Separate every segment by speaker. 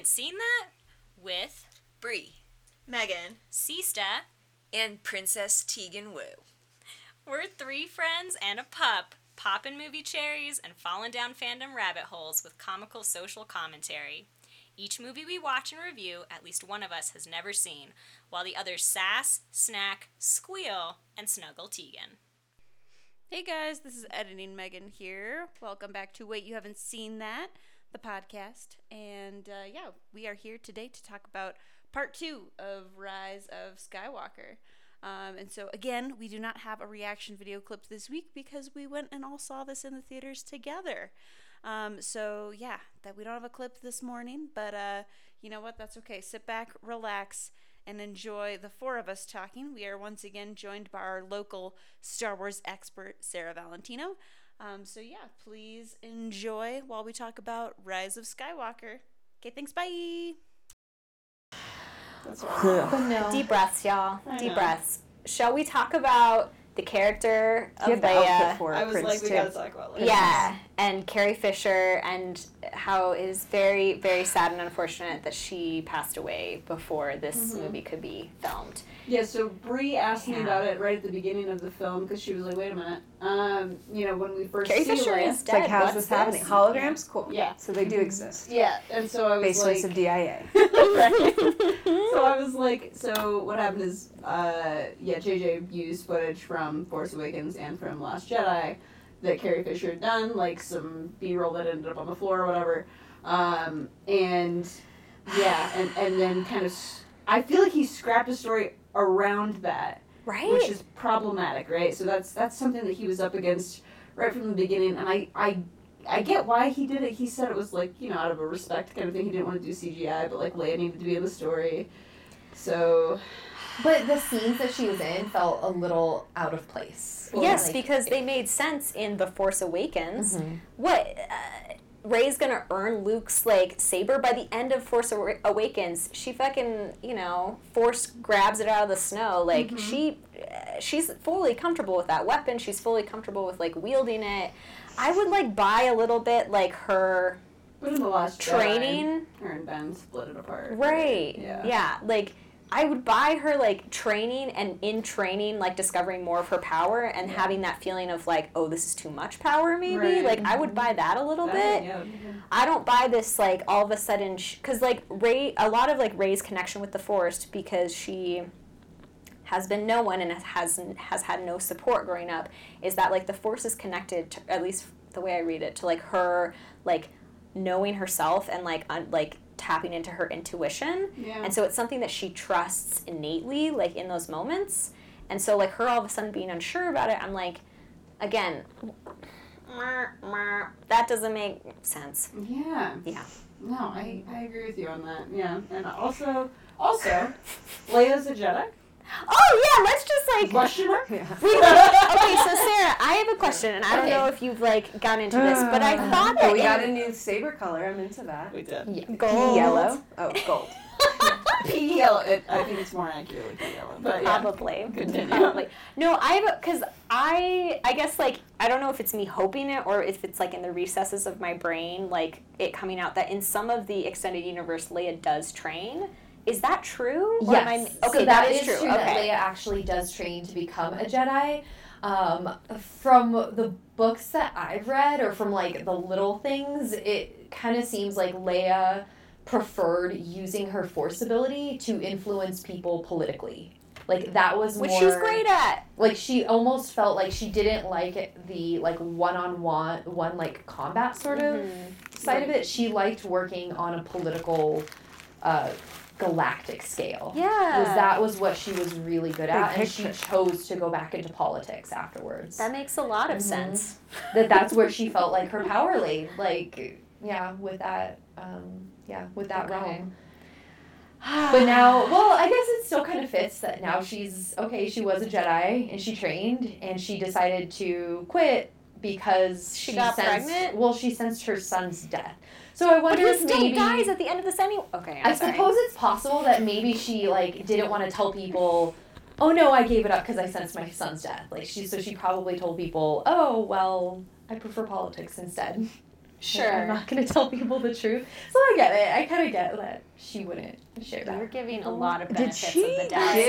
Speaker 1: haven't seen that with
Speaker 2: Brie
Speaker 3: Megan.
Speaker 1: Sista.
Speaker 2: and Princess Tegan Wu.
Speaker 1: We're three friends and a pup, popping movie cherries and falling down fandom rabbit holes with comical social commentary. Each movie we watch and review, at least one of us has never seen, while the others sass, snack, squeal, and snuggle Tegan.
Speaker 4: Hey guys, this is Editing Megan here. Welcome back to Wait You Haven't Seen That, the podcast. And uh, yeah, we are here today to talk about part two of Rise of Skywalker. Um, and so, again, we do not have a reaction video clip this week because we went and all saw this in the theaters together. Um, so, yeah, that we don't have a clip this morning, but uh, you know what? That's okay. Sit back, relax, and enjoy the four of us talking. We are once again joined by our local Star Wars expert, Sarah Valentino. Um, so, yeah, please enjoy while we talk about Rise of Skywalker. Okay, thanks. Bye.
Speaker 5: Deep breaths, y'all.
Speaker 3: I
Speaker 5: Deep
Speaker 3: know.
Speaker 5: breaths. Shall we talk about the character
Speaker 6: You
Speaker 5: of
Speaker 6: have the
Speaker 5: Leia?
Speaker 6: for
Speaker 3: I was
Speaker 6: Prince,
Speaker 3: like, we
Speaker 6: too.
Speaker 3: gotta talk about Leia.
Speaker 5: Yeah, and Carrie Fisher, and how it is very, very sad and unfortunate that she passed away before this
Speaker 3: Mm-hmm.
Speaker 5: movie could be filmed.
Speaker 7: Yeah, so Brie asked me about it right at the beginning of the film because she was like, "Wait a minute, um, you know, when we first
Speaker 5: Carrie
Speaker 7: see
Speaker 5: Fisher
Speaker 7: Leia,
Speaker 5: is
Speaker 6: It's like,
Speaker 5: dead.
Speaker 6: how's
Speaker 5: What's
Speaker 6: this happening?
Speaker 5: this?
Speaker 6: Holograms? Cool.
Speaker 7: Yeah.
Speaker 6: So they do exist.
Speaker 7: yeah," and so I was
Speaker 6: Baseless
Speaker 7: like,
Speaker 6: of DIA.
Speaker 7: so I was like, so what happened is, uh, yeah, JJ used footage from Force Awakens and from Last Jedi that Carrie Fisher had done, like some B-roll that ended up on the floor or whatever, um, and yeah, and and then kind of, s- I feel like he scrapped a story around that.
Speaker 5: Right?
Speaker 7: which is problematic, right? So that's that's something that he was up against right from the beginning, and I I I get why he did it. He said it was like you know out of a respect kind of thing. He didn't want to do CGI, but like Leia needed to be in the story. So
Speaker 8: But the scenes that she was in felt a little out of place.
Speaker 5: yes,
Speaker 8: Like,
Speaker 5: because they made sense in The Force Awakens.
Speaker 6: Mm-hmm.
Speaker 5: What? Uh, Rey's gonna earn Luke's like saber by the end of Force Awakens. She fucking you know force grabs it out of the snow. Like
Speaker 7: Mm-hmm.
Speaker 5: she, uh, she's fully comfortable with that weapon. She's fully comfortable with like wielding it. I would like buy a little bit like her
Speaker 7: the last
Speaker 5: training.
Speaker 7: Jedi, her and Ben split it apart.
Speaker 5: Right.
Speaker 7: Yeah.
Speaker 5: Yeah. Like I would buy her like training and in training like discovering more of her power and having that feeling of like oh this is too much power maybe
Speaker 7: Right.
Speaker 5: like I would mm-hmm. buy that a little
Speaker 7: That-
Speaker 5: bit.
Speaker 7: yeah.
Speaker 5: I don't buy this like all of a sudden because like Rey a lot of like Rey's connection with the Force because she has been no one and has has had no support growing up is that like the Force is connected to at least the way I read it to like her like knowing herself and like un, like tapping into her intuition
Speaker 7: Yeah.
Speaker 5: and so it's something that she trusts innately like in those moments and so like her all of a sudden being unsure about it I'm like again that doesn't make sense
Speaker 7: Yeah.
Speaker 5: yeah
Speaker 7: No, I, I agree with you on that. Yeah, and also also, Leia's a Jedi.
Speaker 5: Oh yeah, let's just like.
Speaker 7: Question mark?
Speaker 5: We, okay, so Sarah, I have a question, and I don't
Speaker 8: Okay.
Speaker 5: know if you've like gotten into this, but I uh, thought
Speaker 6: Oh,
Speaker 5: that
Speaker 6: we got a new saber color. I'm into that.
Speaker 3: We did.
Speaker 5: gold,
Speaker 6: Yellow. Oh, gold.
Speaker 7: P yellow. It, I think it's more accurately P yellow. But yeah.
Speaker 5: Probably.
Speaker 7: Continue.
Speaker 5: Probably. No, I have because I I guess like I don't know if it's me hoping it or if it's like in the recesses of my brain, like it coming out that in some of the extended universe, Leia does train. Is that true? Or am I-
Speaker 8: Yes.
Speaker 5: okay,
Speaker 8: so
Speaker 5: that
Speaker 8: is
Speaker 5: is true.
Speaker 8: that
Speaker 5: Okay.
Speaker 8: Leia actually does train to become a Jedi. Um, from the books that I've read, or from like the little things, it kind of seems like Leia preferred using her Force ability to influence people politically. Like that was
Speaker 5: Which
Speaker 8: more,
Speaker 5: she's great at.
Speaker 8: Like she almost felt like she didn't like the like one on one one like combat sort of
Speaker 5: Mm-hmm.
Speaker 8: side of it. She liked working on a political, uh, galactic scale
Speaker 5: Yeah.
Speaker 8: was that was what she was really good at,
Speaker 6: Big
Speaker 8: and she chose to go back into politics afterwards.
Speaker 5: That makes a lot of
Speaker 8: Mhm.
Speaker 5: sense.
Speaker 8: that that's where she felt like her power lay. like yeah, with that, um, yeah, with that
Speaker 5: Okay.
Speaker 8: realm. But now, well, I guess it still kind of fits that now she's okay. She was a Jedi and she trained, and she decided to quit because
Speaker 5: She got
Speaker 8: sensed,
Speaker 5: pregnant?
Speaker 8: Well, she sensed her son's death. So I
Speaker 5: But
Speaker 8: wonder
Speaker 5: he
Speaker 8: if
Speaker 5: still
Speaker 8: maybe
Speaker 5: dies at the end of this anyway. Okay, I'm
Speaker 8: I
Speaker 5: sorry.
Speaker 8: suppose it's possible that maybe she like didn't want to tell people, "Oh no, I gave it up because I sensed my son's death." Like she, so she probably told people, "Oh well, I prefer politics instead."
Speaker 5: Sure.
Speaker 8: I'm not gonna tell people the truth. So I get it. I kind of get that she wouldn't share
Speaker 5: You're giving a lot of
Speaker 6: Did
Speaker 5: benefits
Speaker 6: she
Speaker 5: of the doubt.
Speaker 6: give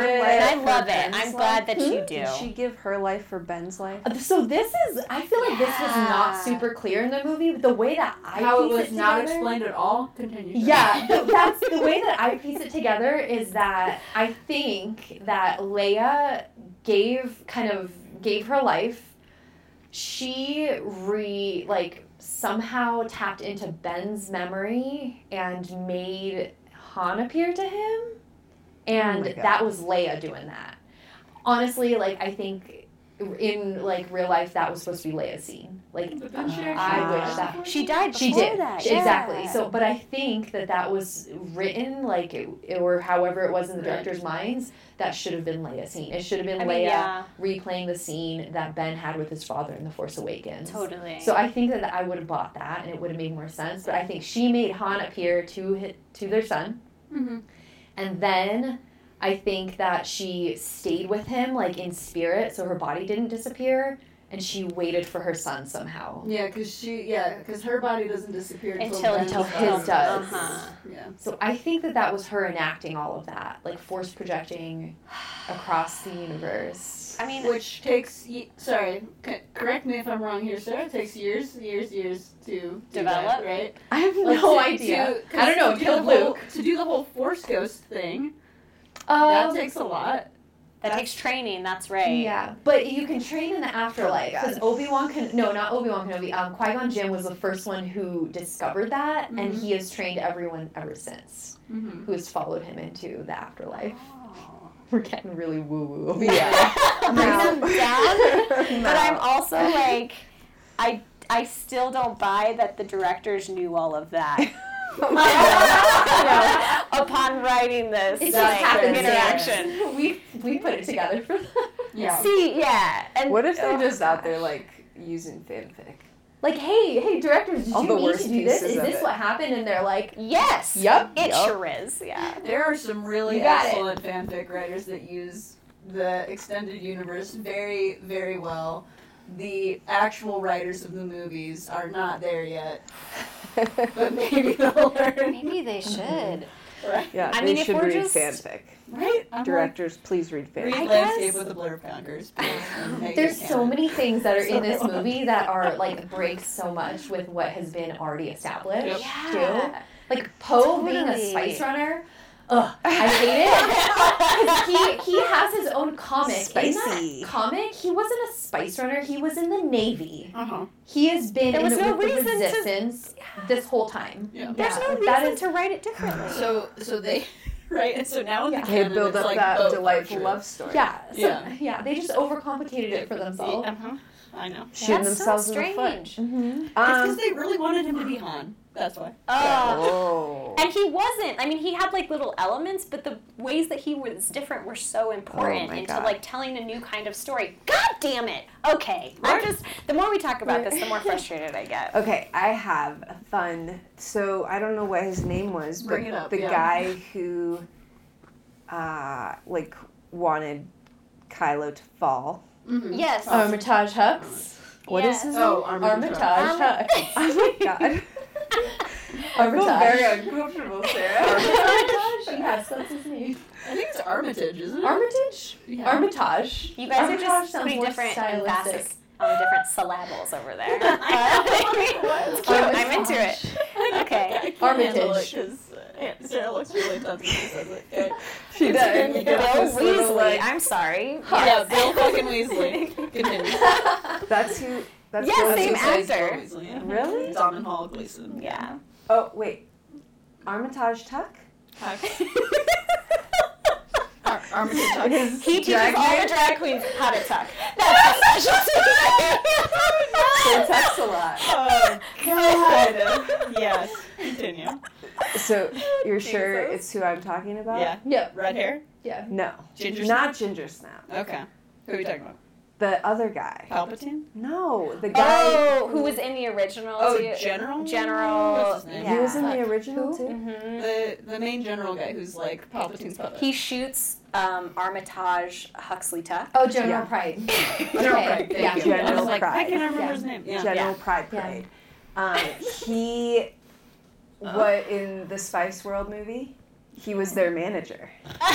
Speaker 6: her life
Speaker 5: I
Speaker 6: for
Speaker 5: love it.
Speaker 6: Ben's
Speaker 5: I'm
Speaker 6: life?
Speaker 5: glad that you do.
Speaker 6: Did she give her life for Ben's life?
Speaker 8: Uh, So this is. I feel like this was not super clear in the movie. But the way that I
Speaker 7: How it
Speaker 8: piece
Speaker 7: was not
Speaker 8: together-
Speaker 7: explained at all. Continue.
Speaker 8: Yeah, that's the way that I piece it together is that I think that Leia gave kind of gave her life. She re like somehow tapped into Ben's memory and made Han appear to him. And
Speaker 6: oh God.
Speaker 8: that was Leia doing that. Honestly, like I think in like real life that was supposed to be Leia's scene. Like
Speaker 7: But she
Speaker 8: I wish that
Speaker 5: She died
Speaker 8: she did
Speaker 5: that.
Speaker 8: exactly.
Speaker 5: yeah.
Speaker 8: So, but I think that that was written like, it, or however it was in the director's minds. That should have been Leia's scene. It should have been
Speaker 5: I
Speaker 8: Leia
Speaker 5: mean, yeah,
Speaker 8: replaying the scene that Ben had with his father in The Force Awakens.
Speaker 5: totally.
Speaker 8: So I think that I would have bought that, and it would have made more sense. But I think she made Han appear to to their son,
Speaker 7: Mhm.
Speaker 8: and then I think that she stayed with him like in spirit, so her body didn't disappear, and she waited for her son somehow.
Speaker 7: Yeah, because she, yeah, because her body doesn't disappear until,
Speaker 5: until
Speaker 8: until his does.
Speaker 5: Uh-huh.
Speaker 7: Yeah.
Speaker 8: So I think that that was her enacting all of that, like force projecting across the universe.
Speaker 5: I mean,
Speaker 7: Which takes, ye- sorry, c- correct me if I'm wrong here, Sarah. It takes years, years, years to
Speaker 5: Develop?
Speaker 7: that, right?
Speaker 8: I have
Speaker 7: Like,
Speaker 8: no
Speaker 7: to-
Speaker 8: idea.
Speaker 7: to-
Speaker 8: I don't know.
Speaker 7: to do
Speaker 8: Killed
Speaker 7: the whole-
Speaker 8: Luke.
Speaker 7: To do the whole Force Ghost thing,
Speaker 8: Um,
Speaker 7: that takes a lot.
Speaker 5: That takes training. That's right.
Speaker 8: Yeah, but you can train in the afterlife
Speaker 6: God.
Speaker 8: because Obi Wan can no, not Obi Wan Kenobi. Um, Qui Gon Jinn was the first one who discovered that, and
Speaker 7: Mhm.
Speaker 8: he has trained everyone ever since
Speaker 7: Mm-hmm.
Speaker 8: who has followed him into the afterlife. We're getting really woo woo.
Speaker 6: Yeah.
Speaker 5: I'm down, but I'm also like, I I still don't buy that the directors knew all of that. You upon writing this,
Speaker 8: It
Speaker 5: like,
Speaker 8: just happens.
Speaker 5: interaction.
Speaker 8: We we put it together for them.
Speaker 7: Yeah.
Speaker 5: See, yeah, and
Speaker 6: What if they're
Speaker 5: oh,
Speaker 6: just out there like using fanfic?
Speaker 8: Like, hey, hey, directors, did
Speaker 6: All
Speaker 8: you
Speaker 6: the
Speaker 8: need to do this? Is this what happened? And they're like,
Speaker 5: Yes.
Speaker 8: Yup.
Speaker 5: It
Speaker 6: Yup.
Speaker 5: sure is. Yeah.
Speaker 7: There are some really
Speaker 8: You got it.
Speaker 7: excellent fanfic writers that use the extended universe very, very well. The actual writers of the movies are not there yet, but maybe they'll learn.
Speaker 5: Maybe they should.
Speaker 7: Right?
Speaker 6: Yeah,
Speaker 5: I
Speaker 6: they
Speaker 5: mean, if
Speaker 6: should
Speaker 5: we're
Speaker 6: read
Speaker 5: just-
Speaker 6: fanfic.
Speaker 7: Right? I'm
Speaker 6: Directors, please read
Speaker 7: like, read
Speaker 6: fanfic.
Speaker 5: I
Speaker 7: Landscape
Speaker 5: guess-
Speaker 7: with the Blur Conquers. please, and make
Speaker 8: There's
Speaker 7: it
Speaker 8: so
Speaker 7: canon.
Speaker 8: many things that are in this
Speaker 7: So-
Speaker 8: movie that are like break so much with what has been already established.
Speaker 7: Yep.
Speaker 8: Too. Like Poe being a
Speaker 5: Totally.
Speaker 8: spice runner. Ugh, I hate it. 'Cause he he has his own comic. In
Speaker 6: Spicy.
Speaker 8: that comic, he wasn't a spice runner. He was in the navy.
Speaker 7: Uh-huh.
Speaker 8: He has been
Speaker 5: There
Speaker 8: in the,
Speaker 5: no
Speaker 8: the
Speaker 5: reason to-
Speaker 8: resistance this whole time.
Speaker 7: Yeah.
Speaker 5: There's
Speaker 8: Yeah,
Speaker 5: no reason
Speaker 8: that is
Speaker 5: to write it differently.
Speaker 7: So, so they, right? And so now in
Speaker 8: Yeah.
Speaker 7: the
Speaker 6: They
Speaker 7: canon,
Speaker 6: build up
Speaker 7: like
Speaker 6: that delightful
Speaker 7: are true.
Speaker 6: love story.
Speaker 8: yeah, so,
Speaker 7: Yeah.
Speaker 8: yeah, They just overcomplicated it for themselves.
Speaker 7: Uh-huh. I know.
Speaker 6: Shooting
Speaker 5: That's so
Speaker 6: themselves in the foot.
Speaker 5: strange.
Speaker 8: Mm-hmm.
Speaker 7: It's because
Speaker 6: Um,
Speaker 7: they really wanted him to be Han. That's why.
Speaker 5: Oh.
Speaker 6: oh.
Speaker 5: And he wasn't. I mean, he had like little elements, but the ways that he was different were so important
Speaker 6: Oh
Speaker 5: into
Speaker 6: God.
Speaker 5: like telling a new kind of story. God damn it! Okay, I'm just. The more we talk about this, the more frustrated I get.
Speaker 6: Okay, I have a fun. So I don't know what his name was, but
Speaker 7: Bring it up,
Speaker 6: the
Speaker 7: yeah.
Speaker 6: guy who, uh, like wanted Kylo to fall.
Speaker 7: Mm-hmm.
Speaker 5: Yes.
Speaker 8: Armitage Hux.
Speaker 6: What is
Speaker 5: Yes.
Speaker 6: his name?
Speaker 7: Oh,
Speaker 8: Armitage
Speaker 7: Armitage.
Speaker 8: Hux.
Speaker 6: Oh my god. I feel very uncomfortable, Sarah.
Speaker 8: Armitage. Yes, that's his name.
Speaker 7: I think it's Armitage, isn't it?
Speaker 8: Armitage.
Speaker 7: Yeah.
Speaker 8: Armitage.
Speaker 5: You guys are just
Speaker 8: sounds
Speaker 5: putting different
Speaker 8: stylistic.
Speaker 5: emphasis on different syllables over there. it's cute. I'm into it. Okay.
Speaker 7: I can't
Speaker 8: Armitage.
Speaker 7: handle it 'cause, uh, Sarah looks really tense when she says it. Okay.
Speaker 6: She does.
Speaker 7: Bill
Speaker 5: Bill
Speaker 6: This little,
Speaker 5: Weasley.
Speaker 6: like-
Speaker 5: I'm sorry.
Speaker 7: Yeah, Bill fucking Weasley. Continue.
Speaker 6: That's who. That's
Speaker 5: Yeah,
Speaker 6: who
Speaker 5: same
Speaker 6: it is.
Speaker 5: actor.
Speaker 7: Bill yeah.
Speaker 6: Really?
Speaker 7: Domhnall Hall Gleeson.
Speaker 5: Yeah.
Speaker 6: Oh wait, Armitage Tuck.
Speaker 7: Ar- Armitage Tuck.
Speaker 6: His
Speaker 5: He teaches
Speaker 6: drag
Speaker 5: all
Speaker 6: name?
Speaker 5: the drag queens how to tuck. That's his specialty.
Speaker 6: So he tucks a lot.
Speaker 7: Oh God. yes. Continue.
Speaker 6: So you're sure it's who I'm talking about?
Speaker 7: Yeah.
Speaker 8: Yep.
Speaker 7: Red hair.
Speaker 8: Yeah.
Speaker 6: No.
Speaker 7: Ginger
Speaker 6: Not Ginger Snap.
Speaker 7: Okay. Who are we talking about?
Speaker 6: The other guy.
Speaker 7: Palpatine.
Speaker 6: No, the guy.
Speaker 5: Oh, who was in the original?
Speaker 7: Oh,
Speaker 5: too?
Speaker 7: General.
Speaker 5: General.
Speaker 7: What's?
Speaker 5: Yeah.
Speaker 6: He was in the original too.
Speaker 5: hmm
Speaker 7: The the main general guy who's like Palpatine's puppet.
Speaker 5: He shoots um, Armitage Huxley Tuck.
Speaker 8: Oh, General
Speaker 6: Yeah.
Speaker 8: Pride.
Speaker 7: General Pride. Thank
Speaker 8: yeah.
Speaker 7: you.
Speaker 6: General
Speaker 7: I was like, I can't remember
Speaker 8: Yeah.
Speaker 7: his name. Yeah.
Speaker 6: General
Speaker 8: Yeah.
Speaker 6: Pride
Speaker 8: Yeah.
Speaker 6: Um, he, what in the Spice World movie, he was their manager.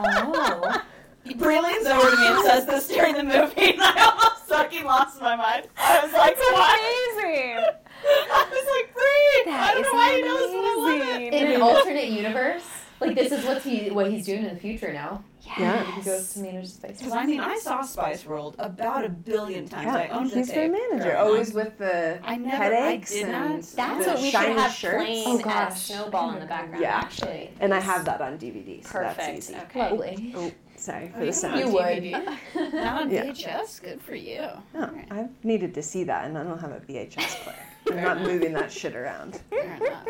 Speaker 8: Oh.
Speaker 7: He leans over to me and says this during the movie, and I almost fucking lost my mind. I was like, what?
Speaker 5: Amazing.
Speaker 7: I was like, Brie!
Speaker 5: That
Speaker 7: I don't know why he knows, but I love it.
Speaker 8: In an alternate universe, like this is what he what he's doing in the future now.
Speaker 6: Yeah.
Speaker 8: He goes to manage space.
Speaker 7: Because I mean, I saw Spice World about a billion times. I
Speaker 6: Yeah,
Speaker 7: owned the
Speaker 6: he's their
Speaker 7: tape
Speaker 6: manager. Always
Speaker 7: up.
Speaker 6: with the
Speaker 7: I never- I
Speaker 6: headaches
Speaker 7: did not-
Speaker 6: and
Speaker 5: That's
Speaker 6: the
Speaker 5: what we should
Speaker 6: shiny
Speaker 5: have
Speaker 6: shirts.
Speaker 5: playing
Speaker 8: Oh,
Speaker 5: at
Speaker 8: gosh.
Speaker 5: Snowball in the background.
Speaker 6: Yeah.
Speaker 5: actually.
Speaker 6: And I have that on DVD. So
Speaker 5: Perfect.
Speaker 6: That's easy.
Speaker 5: Okay.
Speaker 8: Lovely.
Speaker 6: Oh, sorry for
Speaker 7: you
Speaker 6: the sound.
Speaker 8: You
Speaker 7: on
Speaker 8: would.
Speaker 7: DVD? Not on
Speaker 6: Yeah.
Speaker 7: VHS? Good for you.
Speaker 6: No, I've needed to see that, and I don't have a VHS player. I'm not moving that shit around.
Speaker 7: Fair enough.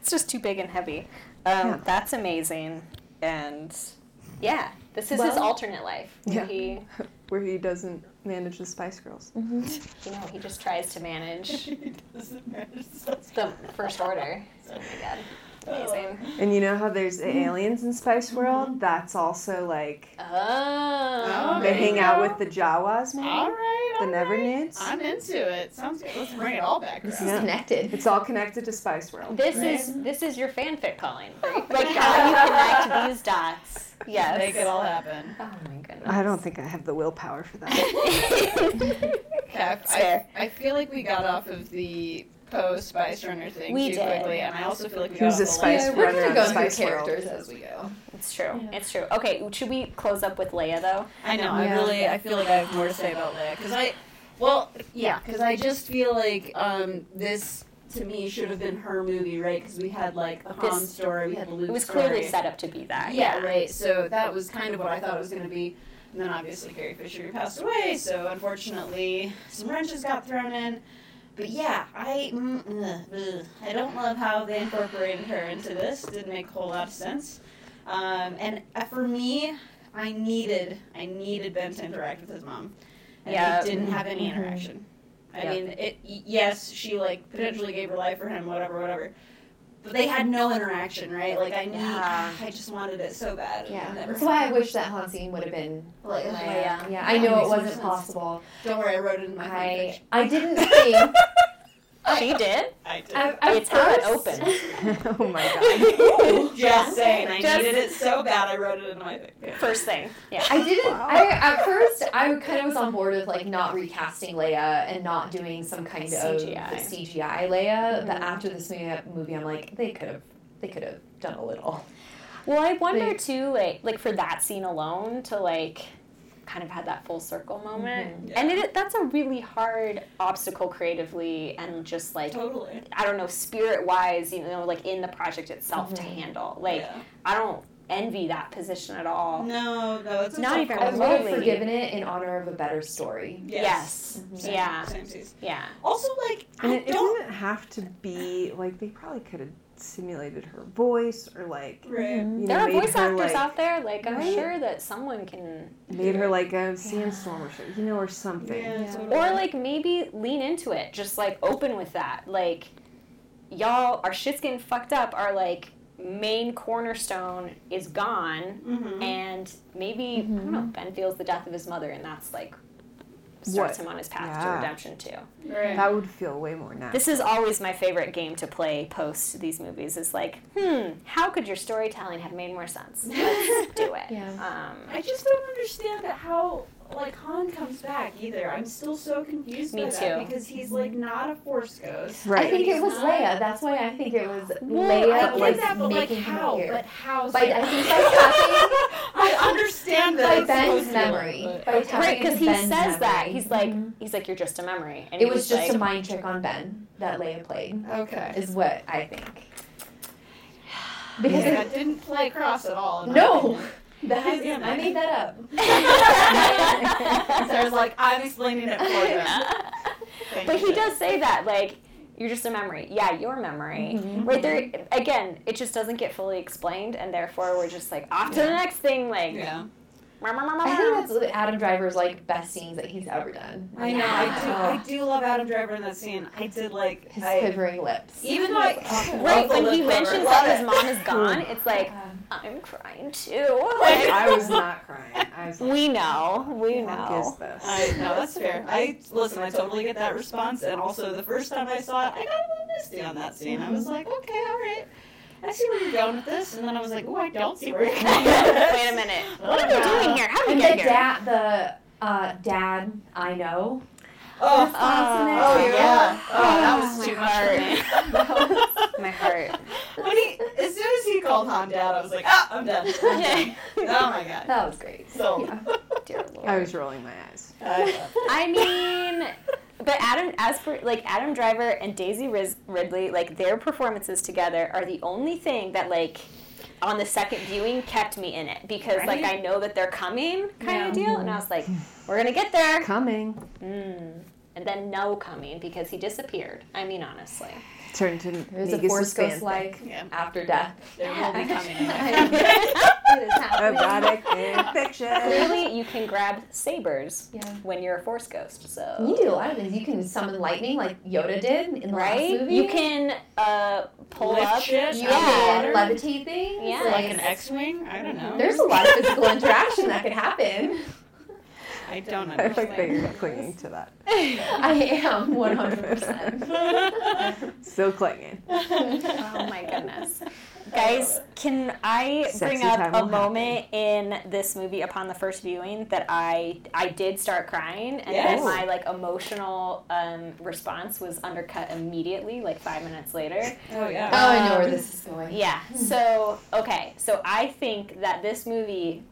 Speaker 5: It's just too big and heavy. Um,
Speaker 6: Yeah.
Speaker 5: That's amazing. And yeah, this is his
Speaker 8: Well-
Speaker 5: alternate life. where
Speaker 6: Yeah.
Speaker 5: He,
Speaker 6: Where he doesn't manage the Spice Girls.
Speaker 5: you know, he just tries to manage
Speaker 7: Doesn't matter. So-
Speaker 5: the first order. Oh my god. Amazing.
Speaker 6: And you know how there's the aliens in Spice mm-hmm. World? That's also like
Speaker 5: Oh.
Speaker 6: oh
Speaker 7: they
Speaker 6: hang out with the Jawas, maybe
Speaker 7: All right.
Speaker 6: the
Speaker 7: all
Speaker 6: Never
Speaker 7: right.
Speaker 6: Nudes.
Speaker 7: I'm into it. Sounds good. Let's bring it all back
Speaker 8: This
Speaker 7: around.
Speaker 8: is connected.
Speaker 6: It's all connected to Spice World.
Speaker 5: This
Speaker 7: Right.
Speaker 5: is this is your fanfic calling. Oh. Like how you connect these dots. Yes.
Speaker 7: Make it all happen.
Speaker 5: Oh my goodness.
Speaker 6: I don't think I have the willpower for that.
Speaker 7: Okay, I. I feel like we got off of the post Spice Runner thing
Speaker 5: We
Speaker 7: too
Speaker 5: did.
Speaker 7: quickly, and I also feel like we
Speaker 6: Who's
Speaker 7: got
Speaker 6: a
Speaker 7: off the
Speaker 6: Spice
Speaker 7: list.
Speaker 8: Yeah, we're
Speaker 6: Runner
Speaker 8: gonna go
Speaker 6: the
Speaker 8: through
Speaker 6: Spice World.
Speaker 8: characters as we go.
Speaker 5: It's true.
Speaker 8: Yeah.
Speaker 5: It's true. Okay, should we close up with Leia though?
Speaker 7: I know. I really. I feel like I have more to say about Leia because I. Well, yeah, because I just feel like um, this to me should have been her movie, right? Because we had like the Han story, we had the Luke
Speaker 5: It was
Speaker 7: story.
Speaker 5: clearly set up to be that.
Speaker 7: Yeah, right. So that was kind of what I thought it was going to be. And then obviously Carrie Fisher passed away, so unfortunately some wrenches got thrown in. But yeah, I mm, ugh, ugh. I don't love how they incorporated her into this. Didn't make a whole lot of sense. Um, and uh, for me, I needed I needed Ben to interact with his mom, and
Speaker 5: Yeah.
Speaker 7: he didn't have any
Speaker 8: Mhm.
Speaker 7: interaction. I
Speaker 5: Yeah.
Speaker 7: mean, it. Yes, she like potentially gave her life for him, whatever, whatever. But they had no interaction, right? Like I need,
Speaker 5: Yeah.
Speaker 7: I just wanted it so bad.
Speaker 8: Yeah,
Speaker 7: it never
Speaker 8: that's why I wish that haunt scene would have been.
Speaker 7: Like,
Speaker 5: Leia.
Speaker 8: Yeah, I know it wasn't
Speaker 7: sense.
Speaker 8: possible.
Speaker 7: Don't worry, I wrote it in my
Speaker 8: I. I didn't think.
Speaker 5: She did.
Speaker 7: I did.
Speaker 8: I, at
Speaker 5: It's how it
Speaker 8: first-
Speaker 5: opened.
Speaker 6: oh my god.
Speaker 7: just saying, I
Speaker 5: Just-
Speaker 7: needed it so bad. I wrote it in my fiction.
Speaker 5: First thing. Yeah.
Speaker 8: I didn't. I at first I kind of was on board with like not recasting Leia and not doing some kind
Speaker 5: CGI.
Speaker 8: of CGI Leia. But mm-hmm. after this movie, movie, I'm like they could have they could have done a little.
Speaker 5: Well, I wonder
Speaker 8: They-
Speaker 5: too, like, like for that scene alone, to like, kind of had that full circle mm-hmm. moment,
Speaker 7: Yeah.
Speaker 5: and it that's a really hard obstacle creatively, and just like
Speaker 7: Totally.
Speaker 5: I don't know, spirit wise, you know, like in the project itself to mm-hmm. handle. Like
Speaker 7: Yeah.
Speaker 5: I don't envy that position at all.
Speaker 7: No, no, it's
Speaker 5: Not even
Speaker 7: call.
Speaker 8: I would have forgiven it in honor of a better story.
Speaker 5: Yes. Mm-hmm.
Speaker 7: Same,
Speaker 5: Yeah.
Speaker 7: Same.
Speaker 5: Yeah.
Speaker 7: Also, like,
Speaker 6: And
Speaker 7: I
Speaker 6: it
Speaker 7: don't.
Speaker 6: doesn't have to be like they probably could have simulated her voice or like
Speaker 7: Right.
Speaker 6: you
Speaker 5: There
Speaker 6: know
Speaker 5: are voice actors
Speaker 6: like
Speaker 5: out there. Like I'm
Speaker 6: Right?
Speaker 5: sure that someone can,
Speaker 6: made her like a sandstorm or something, you know, or something.
Speaker 7: Yeah,
Speaker 8: Yeah.
Speaker 7: totally.
Speaker 5: or like maybe lean into it. Just like open with that. Like y'all, our shit's getting fucked up. Our like main cornerstone is gone,
Speaker 7: Mhm.
Speaker 5: and maybe I don't know. Ben feels the death of his mother, and that's like starts
Speaker 6: What?
Speaker 5: him on his path to redemption too.
Speaker 7: Right.
Speaker 6: That would feel way more natural.
Speaker 5: This is always my favorite game to play post these movies. Is like, hmm, how could your storytelling have made more sense? Let's do it.
Speaker 8: Yeah.
Speaker 5: Um,
Speaker 7: I just don't understand how like Han comes back either. I'm still so confused
Speaker 5: Me
Speaker 7: by that
Speaker 5: too.
Speaker 7: because he's like not a Force ghost.
Speaker 6: right.
Speaker 8: I think it was Leia. That's why I think it was
Speaker 7: Well,
Speaker 8: Leia
Speaker 7: I get
Speaker 8: like
Speaker 7: that, but like how? But how?
Speaker 8: By, I think by
Speaker 7: I understand that
Speaker 8: by
Speaker 7: it's supposed
Speaker 8: Ben's
Speaker 7: to,
Speaker 8: memory.
Speaker 7: but-
Speaker 8: By
Speaker 5: right, because he
Speaker 8: Ben's
Speaker 5: says that he's like,
Speaker 8: Mhm.
Speaker 5: he's like, you're just a memory, and
Speaker 8: It
Speaker 5: he
Speaker 8: was just
Speaker 5: like,
Speaker 8: a mind trick on Ben that Leia played.
Speaker 7: Okay.
Speaker 8: Is what I think. Because
Speaker 7: Yeah, that didn't play across at all.
Speaker 8: no,
Speaker 7: opinion.
Speaker 8: that I made that up.
Speaker 7: Sarah's like, I'm explaining it for them.
Speaker 5: But
Speaker 7: you,
Speaker 5: he does say that like you're just a memory yeah your memory
Speaker 8: Mhm.
Speaker 5: right there again it just doesn't get fully explained and therefore we're just like off to the next thing like
Speaker 7: Yeah.
Speaker 8: I think that's Adam Driver's like best scenes that he's ever done.
Speaker 7: I know. I do.
Speaker 8: Oh.
Speaker 7: I do love Adam Driver in that scene. I did like.
Speaker 8: His
Speaker 7: I,
Speaker 8: quivering lips.
Speaker 7: even though I
Speaker 5: right when he mentions that his mom is gone it's like I'm crying too.
Speaker 9: I was not crying. I was like,
Speaker 5: we know. We
Speaker 9: what
Speaker 5: know.
Speaker 9: is this?
Speaker 7: I no, that's fair. I listen. I totally get that response, and also the first time I saw it, I got a little misty on that scene. I was like, okay, all right, I see where you're going with this, and then I was like, oh, I don't see where you're going. with this.
Speaker 5: Wait a minute. What are we
Speaker 7: Uh,
Speaker 5: doing here? How did we
Speaker 8: And
Speaker 5: get
Speaker 8: the
Speaker 5: here?
Speaker 8: dad, the uh, dad I know.
Speaker 7: Oh,
Speaker 8: Oh,
Speaker 7: oh yeah. Oh, that
Speaker 5: Oh,
Speaker 7: was too
Speaker 5: my
Speaker 7: much for me.
Speaker 5: My heart.
Speaker 7: when he, as soon as he called Han dad, I was like, ah, I'm done. I'm done. Oh my god.
Speaker 8: That was great.
Speaker 7: So.
Speaker 8: Yeah.
Speaker 5: Dear Lord.
Speaker 9: I was rolling my eyes.
Speaker 5: I mean, but Adam, as for like Adam Driver and Daisy Riz- Ridley, like their performances together are the only thing that like on the second viewing kept me in it because like I know that they're coming kind of deal, and I was like, we're gonna get there.
Speaker 9: Coming.
Speaker 5: Mm. And then no coming because he disappeared. I mean, honestly.
Speaker 9: Turned to
Speaker 8: There's a force
Speaker 9: fan
Speaker 8: ghost like
Speaker 7: Yeah.
Speaker 8: after death.
Speaker 7: There will be coming.
Speaker 8: it is happening.
Speaker 9: Erotic fan fiction.
Speaker 5: Clearly, you can grab sabers
Speaker 8: Yeah.
Speaker 5: when you're a force ghost. So
Speaker 8: You do a lot of things. You can summon lightning like Yoda did in the
Speaker 5: right?
Speaker 8: last movie.
Speaker 5: You can uh, pull
Speaker 7: Lift
Speaker 5: up.
Speaker 7: shit
Speaker 8: You
Speaker 7: out
Speaker 8: can levitate things.
Speaker 5: Yeah.
Speaker 7: Like an X-wing? I don't know.
Speaker 8: There's a lot of physical interaction that could happen.
Speaker 7: I don't
Speaker 9: I like that
Speaker 7: understand.
Speaker 9: you're clinging to that.
Speaker 8: I am 100%.
Speaker 9: Still clinging.
Speaker 5: Oh my goodness. Guys, can I bring up
Speaker 9: time
Speaker 5: a
Speaker 9: will
Speaker 5: moment in this movie upon the first viewing that I I did start crying and
Speaker 7: Yes.
Speaker 5: then my like emotional um, response was undercut immediately, like five minutes later.
Speaker 7: Oh yeah.
Speaker 8: Oh, I know where this is going.
Speaker 5: Yeah. So okay. So I think that this movie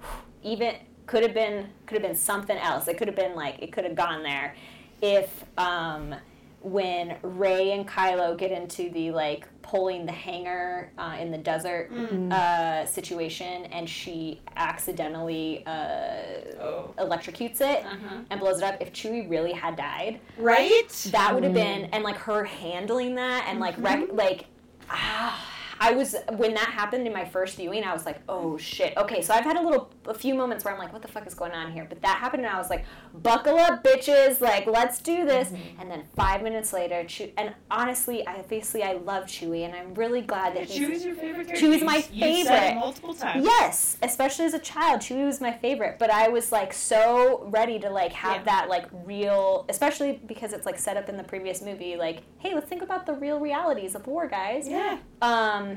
Speaker 5: even could have been could have been something else. It could have been like it could have gone there if um, when Rey and Kylo get into the like pulling the hanger uh, in the desert uh, situation and she accidentally uh,
Speaker 7: Oh.
Speaker 5: electrocutes it
Speaker 7: Uh-huh.
Speaker 5: and blows it up. If Chewie really had died,
Speaker 7: Right?
Speaker 5: that would have been and like her handling that and like rec- like ah, I was when that happened in my first viewing I was like oh shit okay so I've had a little a few moments where I'm like what the fuck is going on here but that happened and I was like buckle up bitches like let's do this and then five minutes later Chew- and honestly I obviously I love Chewie and I'm really glad that he's
Speaker 7: Chewie's your favorite character.
Speaker 5: Chewie's my
Speaker 7: You-
Speaker 5: favorite.
Speaker 7: it multiple times.
Speaker 5: Yes, especially as a child, Chewie was my favorite. But I was like so ready to like have
Speaker 7: Yeah.
Speaker 5: that like real, especially because it's like set up in the previous movie. Like, hey, let's think about the real realities of war, guys.
Speaker 7: Yeah.
Speaker 5: Um,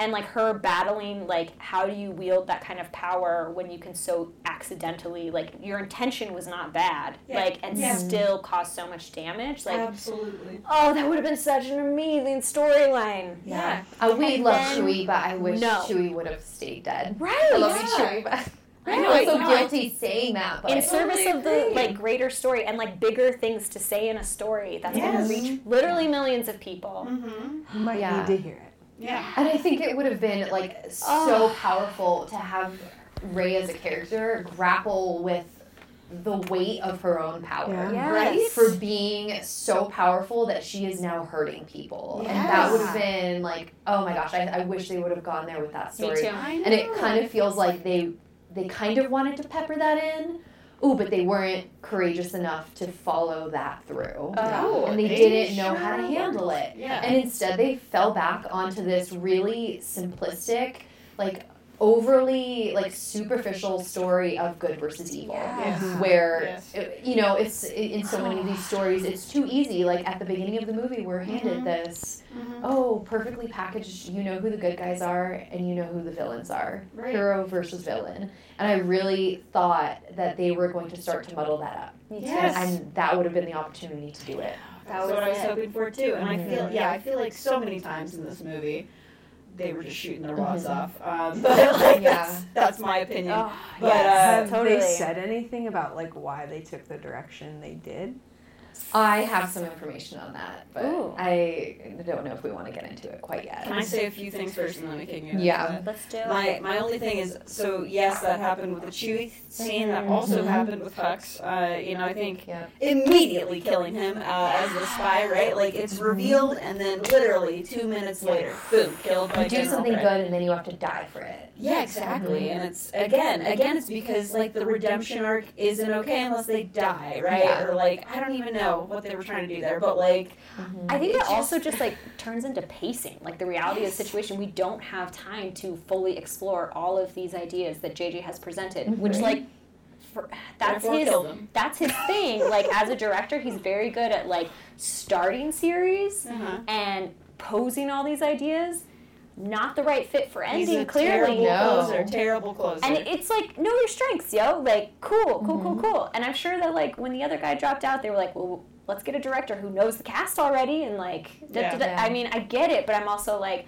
Speaker 5: and like her battling like how do you wield that kind of power when you can so accidentally like your intention was not bad
Speaker 7: Yeah.
Speaker 5: like and
Speaker 7: Yeah.
Speaker 5: still cause so much damage like
Speaker 7: Absolutely.
Speaker 5: oh that would have been such an amazing storyline
Speaker 7: Yeah.
Speaker 8: Uh, we
Speaker 5: And
Speaker 8: love
Speaker 5: then-
Speaker 8: Chewie, but I wish
Speaker 5: No.
Speaker 8: Chewie would have stayed dead.
Speaker 5: right
Speaker 8: I love you,
Speaker 7: Yeah.
Speaker 8: Chewie, but
Speaker 7: I
Speaker 8: I
Speaker 7: know,
Speaker 8: feel
Speaker 7: I
Speaker 8: so guilty saying that. But
Speaker 5: in service
Speaker 7: totally
Speaker 5: of the like greater story and like bigger things to say in a story that's
Speaker 7: Yes.
Speaker 5: going to reach literally millions of people.
Speaker 7: Mm-hmm.
Speaker 9: You might
Speaker 8: Yeah.
Speaker 9: need to hear it.
Speaker 7: Yeah.
Speaker 8: And I think it would have been like so powerful to have Rey as a character grapple with the weight of her own power.
Speaker 9: Yeah.
Speaker 8: Right?
Speaker 5: Yes.
Speaker 8: For being so powerful that she is now hurting people. Yes. And that would have been like, oh my gosh, I, I wish they would have gone there with that
Speaker 5: Me
Speaker 8: story.
Speaker 5: too.
Speaker 8: And it kind of feels like they they kind of wanted to pepper that in. Ooh, but they weren't courageous enough to follow that through.
Speaker 5: Oh,
Speaker 8: and they,
Speaker 7: they
Speaker 8: didn't know
Speaker 7: sure
Speaker 8: how to handle it.
Speaker 7: Yeah.
Speaker 8: And instead, they fell back onto this really simplistic, like overly like superficial story of good versus evil.
Speaker 7: Yes.
Speaker 8: Where
Speaker 7: Yes.
Speaker 8: it- you know it's in so many of these stories it's too easy like at the beginning of the movie we're handed this
Speaker 7: Mhm.
Speaker 8: oh perfectly packaged you know who the good guys are and you know who the villains are
Speaker 7: Right.
Speaker 8: hero versus villain and i really thought that they were going to start to muddle that up
Speaker 7: Yes.
Speaker 8: and that would have been the opportunity to do it
Speaker 7: That's
Speaker 5: was
Speaker 7: what I was hoping for too. And I feel, yeah, I feel like so many times in this movie, they were just shooting their wads
Speaker 8: Mhm.
Speaker 7: off. Um, but like,
Speaker 8: Yeah.
Speaker 7: that's, that's my opinion.
Speaker 5: Oh,
Speaker 7: But,
Speaker 5: yes,
Speaker 7: uh,
Speaker 9: Have
Speaker 5: totally.
Speaker 9: they said anything about like why they took the direction they did?
Speaker 8: I have some information on that but
Speaker 5: Ooh.
Speaker 8: i don't know if we want to get into it quite yet.
Speaker 7: Can I say a few things first and then we can get into
Speaker 8: Yeah.
Speaker 5: Let's do
Speaker 7: My
Speaker 5: it.
Speaker 7: my only thing is so yes that happened with the Chewie scene. that also happened with Hux. Uh, you know I think
Speaker 8: yeah.
Speaker 7: immediately killing him uh, as the spy right? Like it's revealed and then literally two minutes later boom killed by
Speaker 8: you do
Speaker 7: General
Speaker 8: something
Speaker 7: Craig.
Speaker 8: good and then you have to die for it
Speaker 7: Yeah, exactly. And it's again, again, it's because like the redemption arc isn't okay unless they die, right?
Speaker 8: Yeah.
Speaker 7: Or like I don't even know what they were trying to do there, but like
Speaker 5: I think it
Speaker 7: It's
Speaker 5: also just like turns into pacing, like the reality of the situation. We don't have time to fully explore all of these ideas that JJ has presented, which like for, that's his that's his thing. like as a director, he's very good at like starting series
Speaker 7: Uh-huh.
Speaker 5: and posing all these ideas. Not the right fit for
Speaker 7: he's
Speaker 5: ending,
Speaker 7: a
Speaker 5: clearly.
Speaker 7: terrible
Speaker 8: No.
Speaker 7: closer, terrible closer.
Speaker 5: And it's like, know your strengths, yo. Like, cool, cool, cool, mm-hmm. cool. And I'm sure that like when the other guy dropped out, they were like, well, let's get a director who knows the cast already, and like, da, da, da.
Speaker 8: Yeah.
Speaker 5: I mean, I get it, but I'm also like,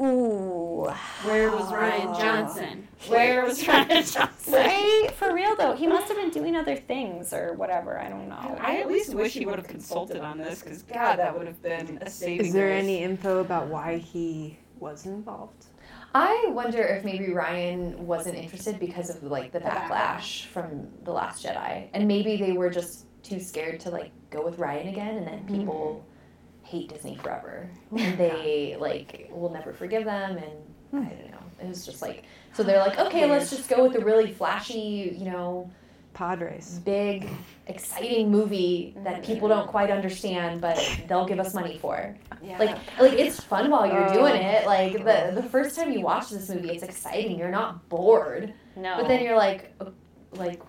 Speaker 5: ooh,
Speaker 7: Where was Rian Johnson? Where was Rian Johnson?
Speaker 5: right? For real though, he must have been doing other things or whatever. I don't know.
Speaker 7: I at least wish he would have consulted on this because God, that would have been a saving.
Speaker 9: Is there
Speaker 7: grace.
Speaker 9: any info about why he was involved?
Speaker 8: I wonder if maybe Rian wasn't interested because of like the backlash. from the Last Jedi, and maybe they were just too scared to like go with Rian again, and then people mm-hmm. hate Disney forever, oh and they like will never forgive them, and I don't know. It was just like so they're like, okay, let's just go with the really flashy, you know,
Speaker 9: Padres.
Speaker 8: big, exciting movie that people don't quite understand, but they'll give us money for.
Speaker 5: Yeah.
Speaker 8: Like, like it's fun while you're doing it. Like the the first time you watch this movie, it's exciting. You're not bored,
Speaker 5: no.
Speaker 8: but then you're like, uh, like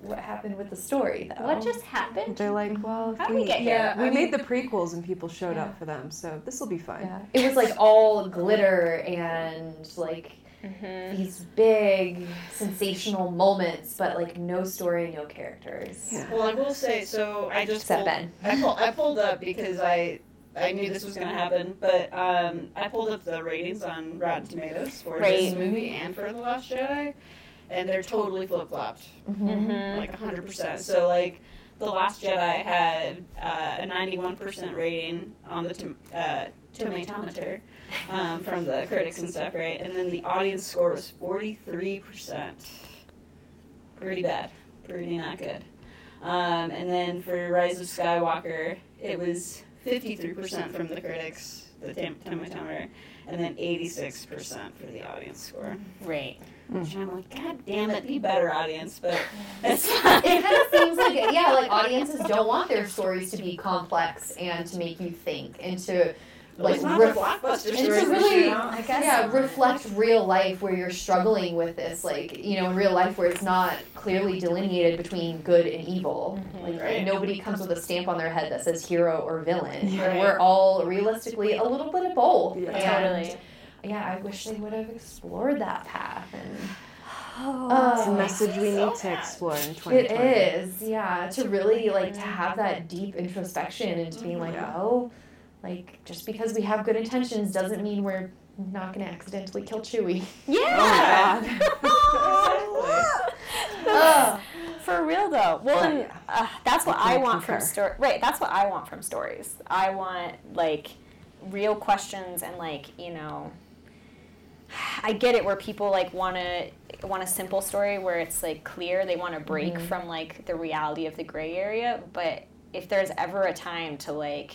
Speaker 8: what happened with the story though?
Speaker 5: what just happened?
Speaker 9: They're like, well,
Speaker 5: How did we
Speaker 9: we,
Speaker 5: get here?
Speaker 7: Yeah,
Speaker 9: we
Speaker 7: I
Speaker 9: made
Speaker 7: mean-
Speaker 9: the prequels and people showed
Speaker 8: Yeah.
Speaker 9: up for them, so this will be fun.
Speaker 8: Yeah. It was like all glitter and like
Speaker 5: Mhm.
Speaker 8: these big sensational moments, but like no story, no characters.
Speaker 9: Yeah.
Speaker 7: Well, I will say so. I just
Speaker 8: Except
Speaker 7: pulled,
Speaker 8: Ben.
Speaker 7: I pulled, I pulled up because I I knew this was going to happen, but um, I pulled up the ratings on Rotten Tomatoes for this movie and for The Last Jedi, and they're totally flip flopped,
Speaker 5: Mhm.
Speaker 7: like hundred percent. So like. The Last Jedi had uh, a 91% rating on the tom- uh, tomatometer um, from the critics and stuff, right? And then the audience score was 43%. Pretty bad. Pretty not good. Um, and then for Rise of Skywalker, it was 53% from the critics, the tam- tomatometer, and then 86% for the audience score.
Speaker 5: Right.
Speaker 7: Which I'm like, God damn it, be better, audience. But it's
Speaker 8: It kind of seems like yeah, like audiences don't want their stories to be complex and to make you think and to like
Speaker 7: it's not
Speaker 8: ref-
Speaker 7: blockbuster
Speaker 8: and to really.
Speaker 5: I guess.
Speaker 8: yeah reflect real life where you're struggling with this like you know in real life where it's not clearly delineated between good and evil mm-hmm. like
Speaker 7: Right.
Speaker 8: nobody comes with a stamp on their head that says hero or villain
Speaker 7: Yeah.
Speaker 8: and we're all realistically a little bit of both
Speaker 9: Yeah.
Speaker 8: and
Speaker 5: Totally.
Speaker 8: yeah i wish they would have explored that path and
Speaker 5: Oh.
Speaker 9: Uh, it's a
Speaker 8: Oh.
Speaker 9: message we need to explore in 2020.
Speaker 8: it is yeah to really like to have that deep introspection and to being like
Speaker 9: Yeah.
Speaker 8: Well like just because we have good intentions doesn't mean we're not gonna accidentally kill chewie
Speaker 5: Yeah.
Speaker 7: Oh
Speaker 8: Ugh.
Speaker 5: For real though. Well,
Speaker 9: Oh, yeah.
Speaker 5: uh, that's what
Speaker 9: I
Speaker 5: I
Speaker 9: can
Speaker 5: want from
Speaker 9: concur.
Speaker 5: story. Right. That's what I want from stories. I want like real questions and like you know. I get it where people like want to want a simple story where it's like clear. They want to break from like the reality of the gray area. But if there's ever a time to like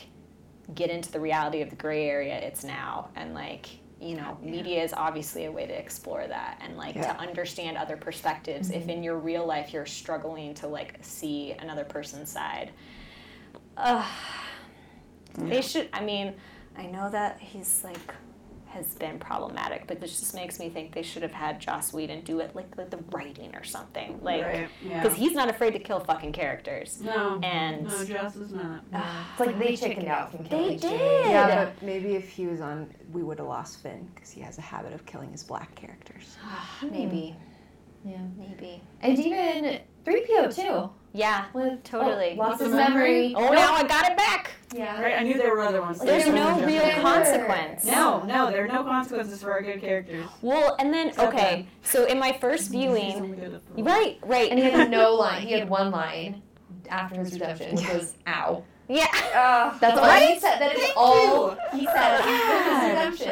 Speaker 5: get into the reality of the gray area, it's now. And like you know, media is obviously a way to explore that and like
Speaker 9: Yeah.
Speaker 5: to understand other perspectives. If in your real life you're struggling to like see another person's side, uh, they should. I mean, I know that he's like has been problematic, but this just makes me think they should have had Joss Whedon do it like like the writing or something, like
Speaker 7: Right.
Speaker 5: because
Speaker 7: Yeah.
Speaker 5: he's not afraid to kill fucking characters.
Speaker 7: No.
Speaker 5: And
Speaker 7: No, Joss is not.
Speaker 8: It's like they chickened out from killing.
Speaker 5: They
Speaker 8: killing
Speaker 5: did.
Speaker 8: Chewie.
Speaker 9: Yeah, but maybe if he was on, we would have lost Finn because he has a habit of killing his black characters. Hmm.
Speaker 5: maybe,
Speaker 8: Yeah.
Speaker 5: maybe,
Speaker 8: And even 3PO too.
Speaker 5: Yeah,
Speaker 8: With
Speaker 5: Totally.
Speaker 8: oh, lost
Speaker 7: With
Speaker 8: his
Speaker 7: the memory?
Speaker 8: memory.
Speaker 5: Oh, now I got it back.
Speaker 8: Yeah.
Speaker 7: Right, I knew there were other ones.
Speaker 5: There's
Speaker 8: There
Speaker 5: no real
Speaker 8: never-
Speaker 5: consequence.
Speaker 7: No, no, there are no consequences for our good characters.
Speaker 5: Well, and then
Speaker 7: Except
Speaker 5: okay, so in my first viewing,
Speaker 7: only good at the-
Speaker 5: right, right,
Speaker 8: And he had no line. He had one line after his redemption, which was "ow."
Speaker 5: yeah.
Speaker 8: That's all he said. That is all he said after his redemption.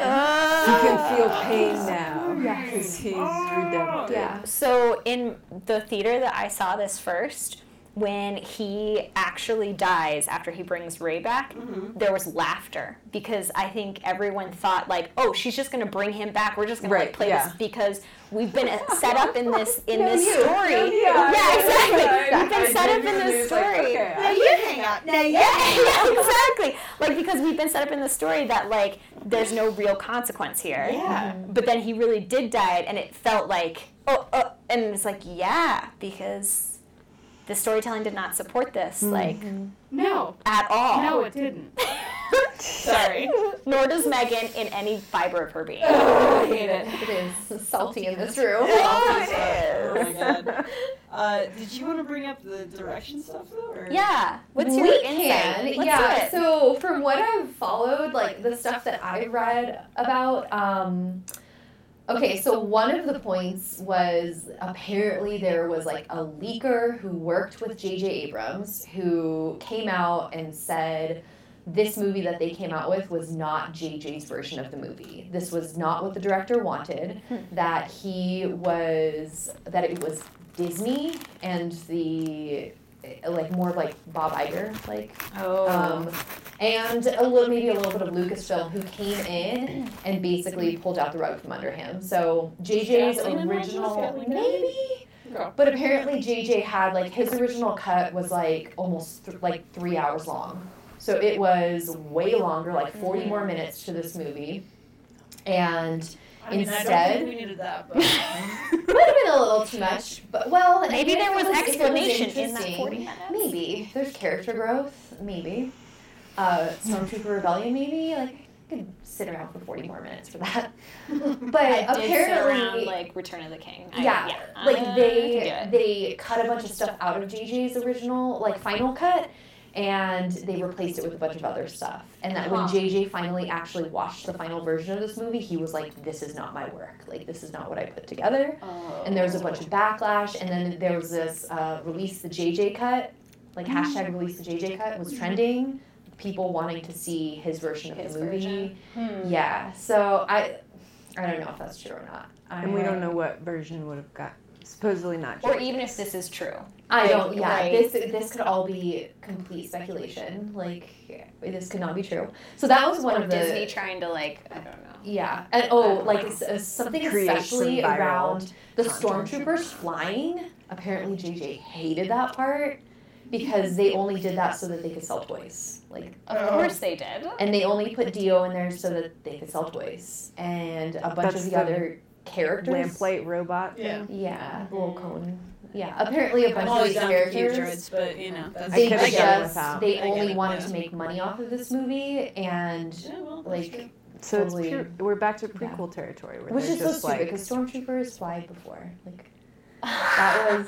Speaker 9: he can feel pain
Speaker 5: Uh,
Speaker 9: now
Speaker 8: Yes.
Speaker 9: because he's redempted.
Speaker 8: yeah.
Speaker 5: So in the theater that I saw this first, when he actually dies after he brings Rey back,
Speaker 7: Mm-hmm.
Speaker 5: there was laughter because I think everyone thought like, "Oh, she's just going to bring him back. We're just going to like play
Speaker 9: yeah.
Speaker 5: this because we've been set up in this in
Speaker 9: No,
Speaker 5: this
Speaker 9: you.
Speaker 5: story."
Speaker 9: No, you.
Speaker 5: yeah, exactly. We've
Speaker 9: I
Speaker 5: been set up in this
Speaker 9: like,
Speaker 5: story.
Speaker 9: okay,
Speaker 7: Now you hang out. Now you hang
Speaker 5: yeah, exactly. Like because we've been set up in the story that like there's no real consequence here.
Speaker 7: Yeah.
Speaker 5: But then he really did die, and it felt like oh, oh and it's like yeah, because the storytelling did not support this like
Speaker 7: No.
Speaker 5: at all.
Speaker 7: No, it didn't. Sorry.
Speaker 5: Nor does Megan in any fiber of her being.
Speaker 7: Oh, I hate it.
Speaker 8: It is salty in this room.
Speaker 7: Oh my god. Uh, did you want to bring up the direction stuff though? Or?
Speaker 5: Yeah. What's your
Speaker 8: we
Speaker 5: insight?
Speaker 8: can,
Speaker 5: Let's
Speaker 8: yeah.
Speaker 5: do it.
Speaker 8: So from what I've followed, like the stuff that I've read about, um, okay, so one of the points was apparently there was like a leaker who worked with J.J. Abrams who came out and said this movie that they came out with was not JJ's version of the movie. This was not what the director wanted. Hmm. that he was that it was Disney and the like more like Bob Iger like
Speaker 5: Oh.
Speaker 8: um, and a little maybe a little bit of Lucasfilm who came in and basically pulled out the rug from under him. So JJ's original maybe but apparently JJ had like his original cut was like almost th- like three hours long. So it was way longer, like 40 more minutes to this movie. And
Speaker 7: I mean, I don't
Speaker 8: Instead-
Speaker 7: think we needed that, but
Speaker 8: would have been a little too much, but well,
Speaker 5: Maybe there
Speaker 8: it
Speaker 5: was
Speaker 8: if it
Speaker 5: explanation in that 40 minutes.
Speaker 8: Maybe there's character growth. Maybe uh, Stormtrooper Rebellion. Maybe like I could sit around for 40 more minutes for that. But
Speaker 5: I did sit
Speaker 8: apparently,
Speaker 5: around like Return of the King. I-
Speaker 8: yeah,
Speaker 5: yeah.
Speaker 8: like
Speaker 5: I
Speaker 8: they they cut a bunch of stuff out of JJ's original like final cut and they replaced it with a bunch of other stuff. And that when JJ finally actually watched the final version of this movie, he was like, "This is not my work. Like this is not what I put together." Oh. And there was a bunch of backlash, and then there was this uh, release the JJ cut, like hashtag release the JJ cut was trending. People wanting to see his version of
Speaker 5: His
Speaker 8: the movie.
Speaker 5: version. Hmm.
Speaker 8: Yeah, so I, I don't know if that's true or not. I,
Speaker 9: And we don't know what version would have got. Supposedly not.
Speaker 5: Or even if this is true.
Speaker 8: I don't. Yeah,
Speaker 5: right.
Speaker 8: this this could all be complete speculation. Like this could not be true. So that was one
Speaker 5: or
Speaker 8: of the
Speaker 5: Disney trying to like I don't know.
Speaker 8: yeah, and oh, like s- uh, something especially around the stormtroopers flying. Apparently, JJ hated that part because they only did that so that they could sell toys. Like
Speaker 5: Of course they did.
Speaker 8: and they only put D-O in there so that they could sell toys and a bunch
Speaker 9: That's
Speaker 8: of the,
Speaker 9: the
Speaker 8: other characters.
Speaker 9: lamplight robot.
Speaker 7: yeah.
Speaker 8: Yeah, the little cone. Yeah, apparently a bunch
Speaker 7: I'm
Speaker 8: of these
Speaker 7: down for
Speaker 8: characters.
Speaker 7: droids, but you know, that's
Speaker 8: They
Speaker 9: I could've
Speaker 7: I
Speaker 9: done
Speaker 7: get it.
Speaker 8: just
Speaker 9: without.
Speaker 8: they only
Speaker 7: it,
Speaker 8: wanted
Speaker 7: yeah.
Speaker 8: to make money off of this movie and
Speaker 7: Yeah, well,
Speaker 8: like
Speaker 7: true.
Speaker 9: So
Speaker 8: Totally.
Speaker 9: it's pure, we're back to
Speaker 8: Yeah.
Speaker 9: prequel territory where
Speaker 8: which
Speaker 9: they're
Speaker 8: is so
Speaker 9: just
Speaker 8: stupid
Speaker 9: like
Speaker 8: because stormtroopers fly before like that was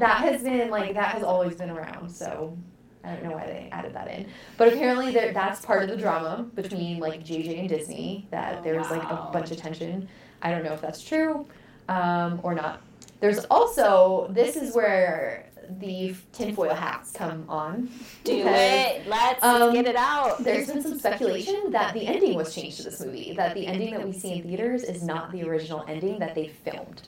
Speaker 8: that has been like that has always been around so I don't know why they added that in but apparently that's part of the drama between like JJ and Disney that
Speaker 5: Oh,
Speaker 8: there's like a bunch of tension I don't know if that's true um, or not there's also this is where the tinfoil hats come on
Speaker 5: Do
Speaker 8: because-
Speaker 5: it. Let's
Speaker 8: Um,
Speaker 5: get it out.
Speaker 8: there's been some speculation that the ending was changed to this movie. That the ending that we see in theaters is not the original ending that they filmed.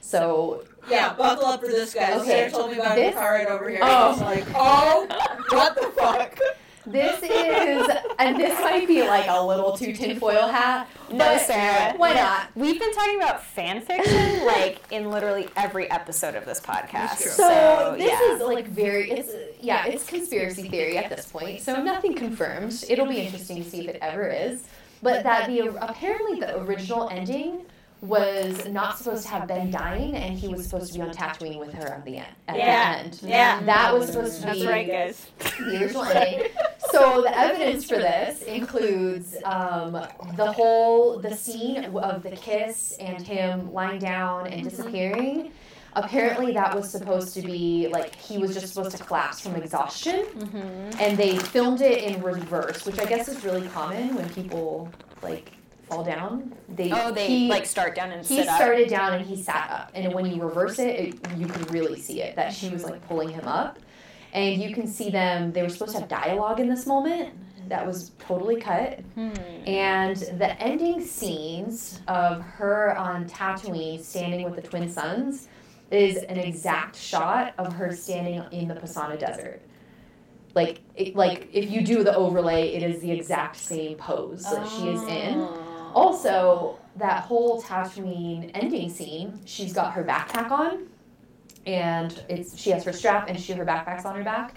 Speaker 8: So
Speaker 7: Yeah, buckle up for this, guys.
Speaker 8: Okay.
Speaker 7: Sarah told me about it
Speaker 8: This-
Speaker 7: the car right over here.
Speaker 8: Oh.
Speaker 7: I was like, oh, what the fuck?
Speaker 8: this is, and this might be like a little too tinfoil hat.
Speaker 5: No,
Speaker 8: but
Speaker 5: Sarah.
Speaker 8: Why not?
Speaker 5: We've been talking about fan fiction like in literally every episode of this podcast.
Speaker 7: true.
Speaker 8: So, this
Speaker 5: yeah.
Speaker 8: is like very it's yeah it's conspiracy theory at this point. So nothing confirmed. It'll be interesting to see if it ever is. But that the apparently the original ending was not supposed to have been dying, and he was supposed to be on Tatooine with her at the end. At
Speaker 7: Yeah.
Speaker 8: the end,
Speaker 7: Yeah.
Speaker 8: that was supposed to
Speaker 7: That's
Speaker 8: be
Speaker 7: right, guys.
Speaker 8: the original ending. So the evidence for this includes um, the whole the scene of the kiss and him lying down and disappearing. Apparently, that was supposed to be like he was just supposed to collapse from exhaustion, and they filmed it in reverse, which I guess is really common when people like fall down. They
Speaker 5: Oh, they
Speaker 8: he-
Speaker 5: like start down and
Speaker 8: he
Speaker 5: sit up.
Speaker 8: started down and he sat up and when you reverse it, it you could really see it that she was like pulling him up and you can see them they were supposed to have dialogue in this moment that was totally cut
Speaker 5: Hmm.
Speaker 8: and the ending scenes of her on Tatooine standing with the twin sons is an exact shot of her standing in the Pasaana Desert. Like, it, like if you do the overlay, it is the exact same pose that she is in. Also, that whole Tatooine ending scene, she's got her backpack on, and it's she has her strap and she has her backpack's on her back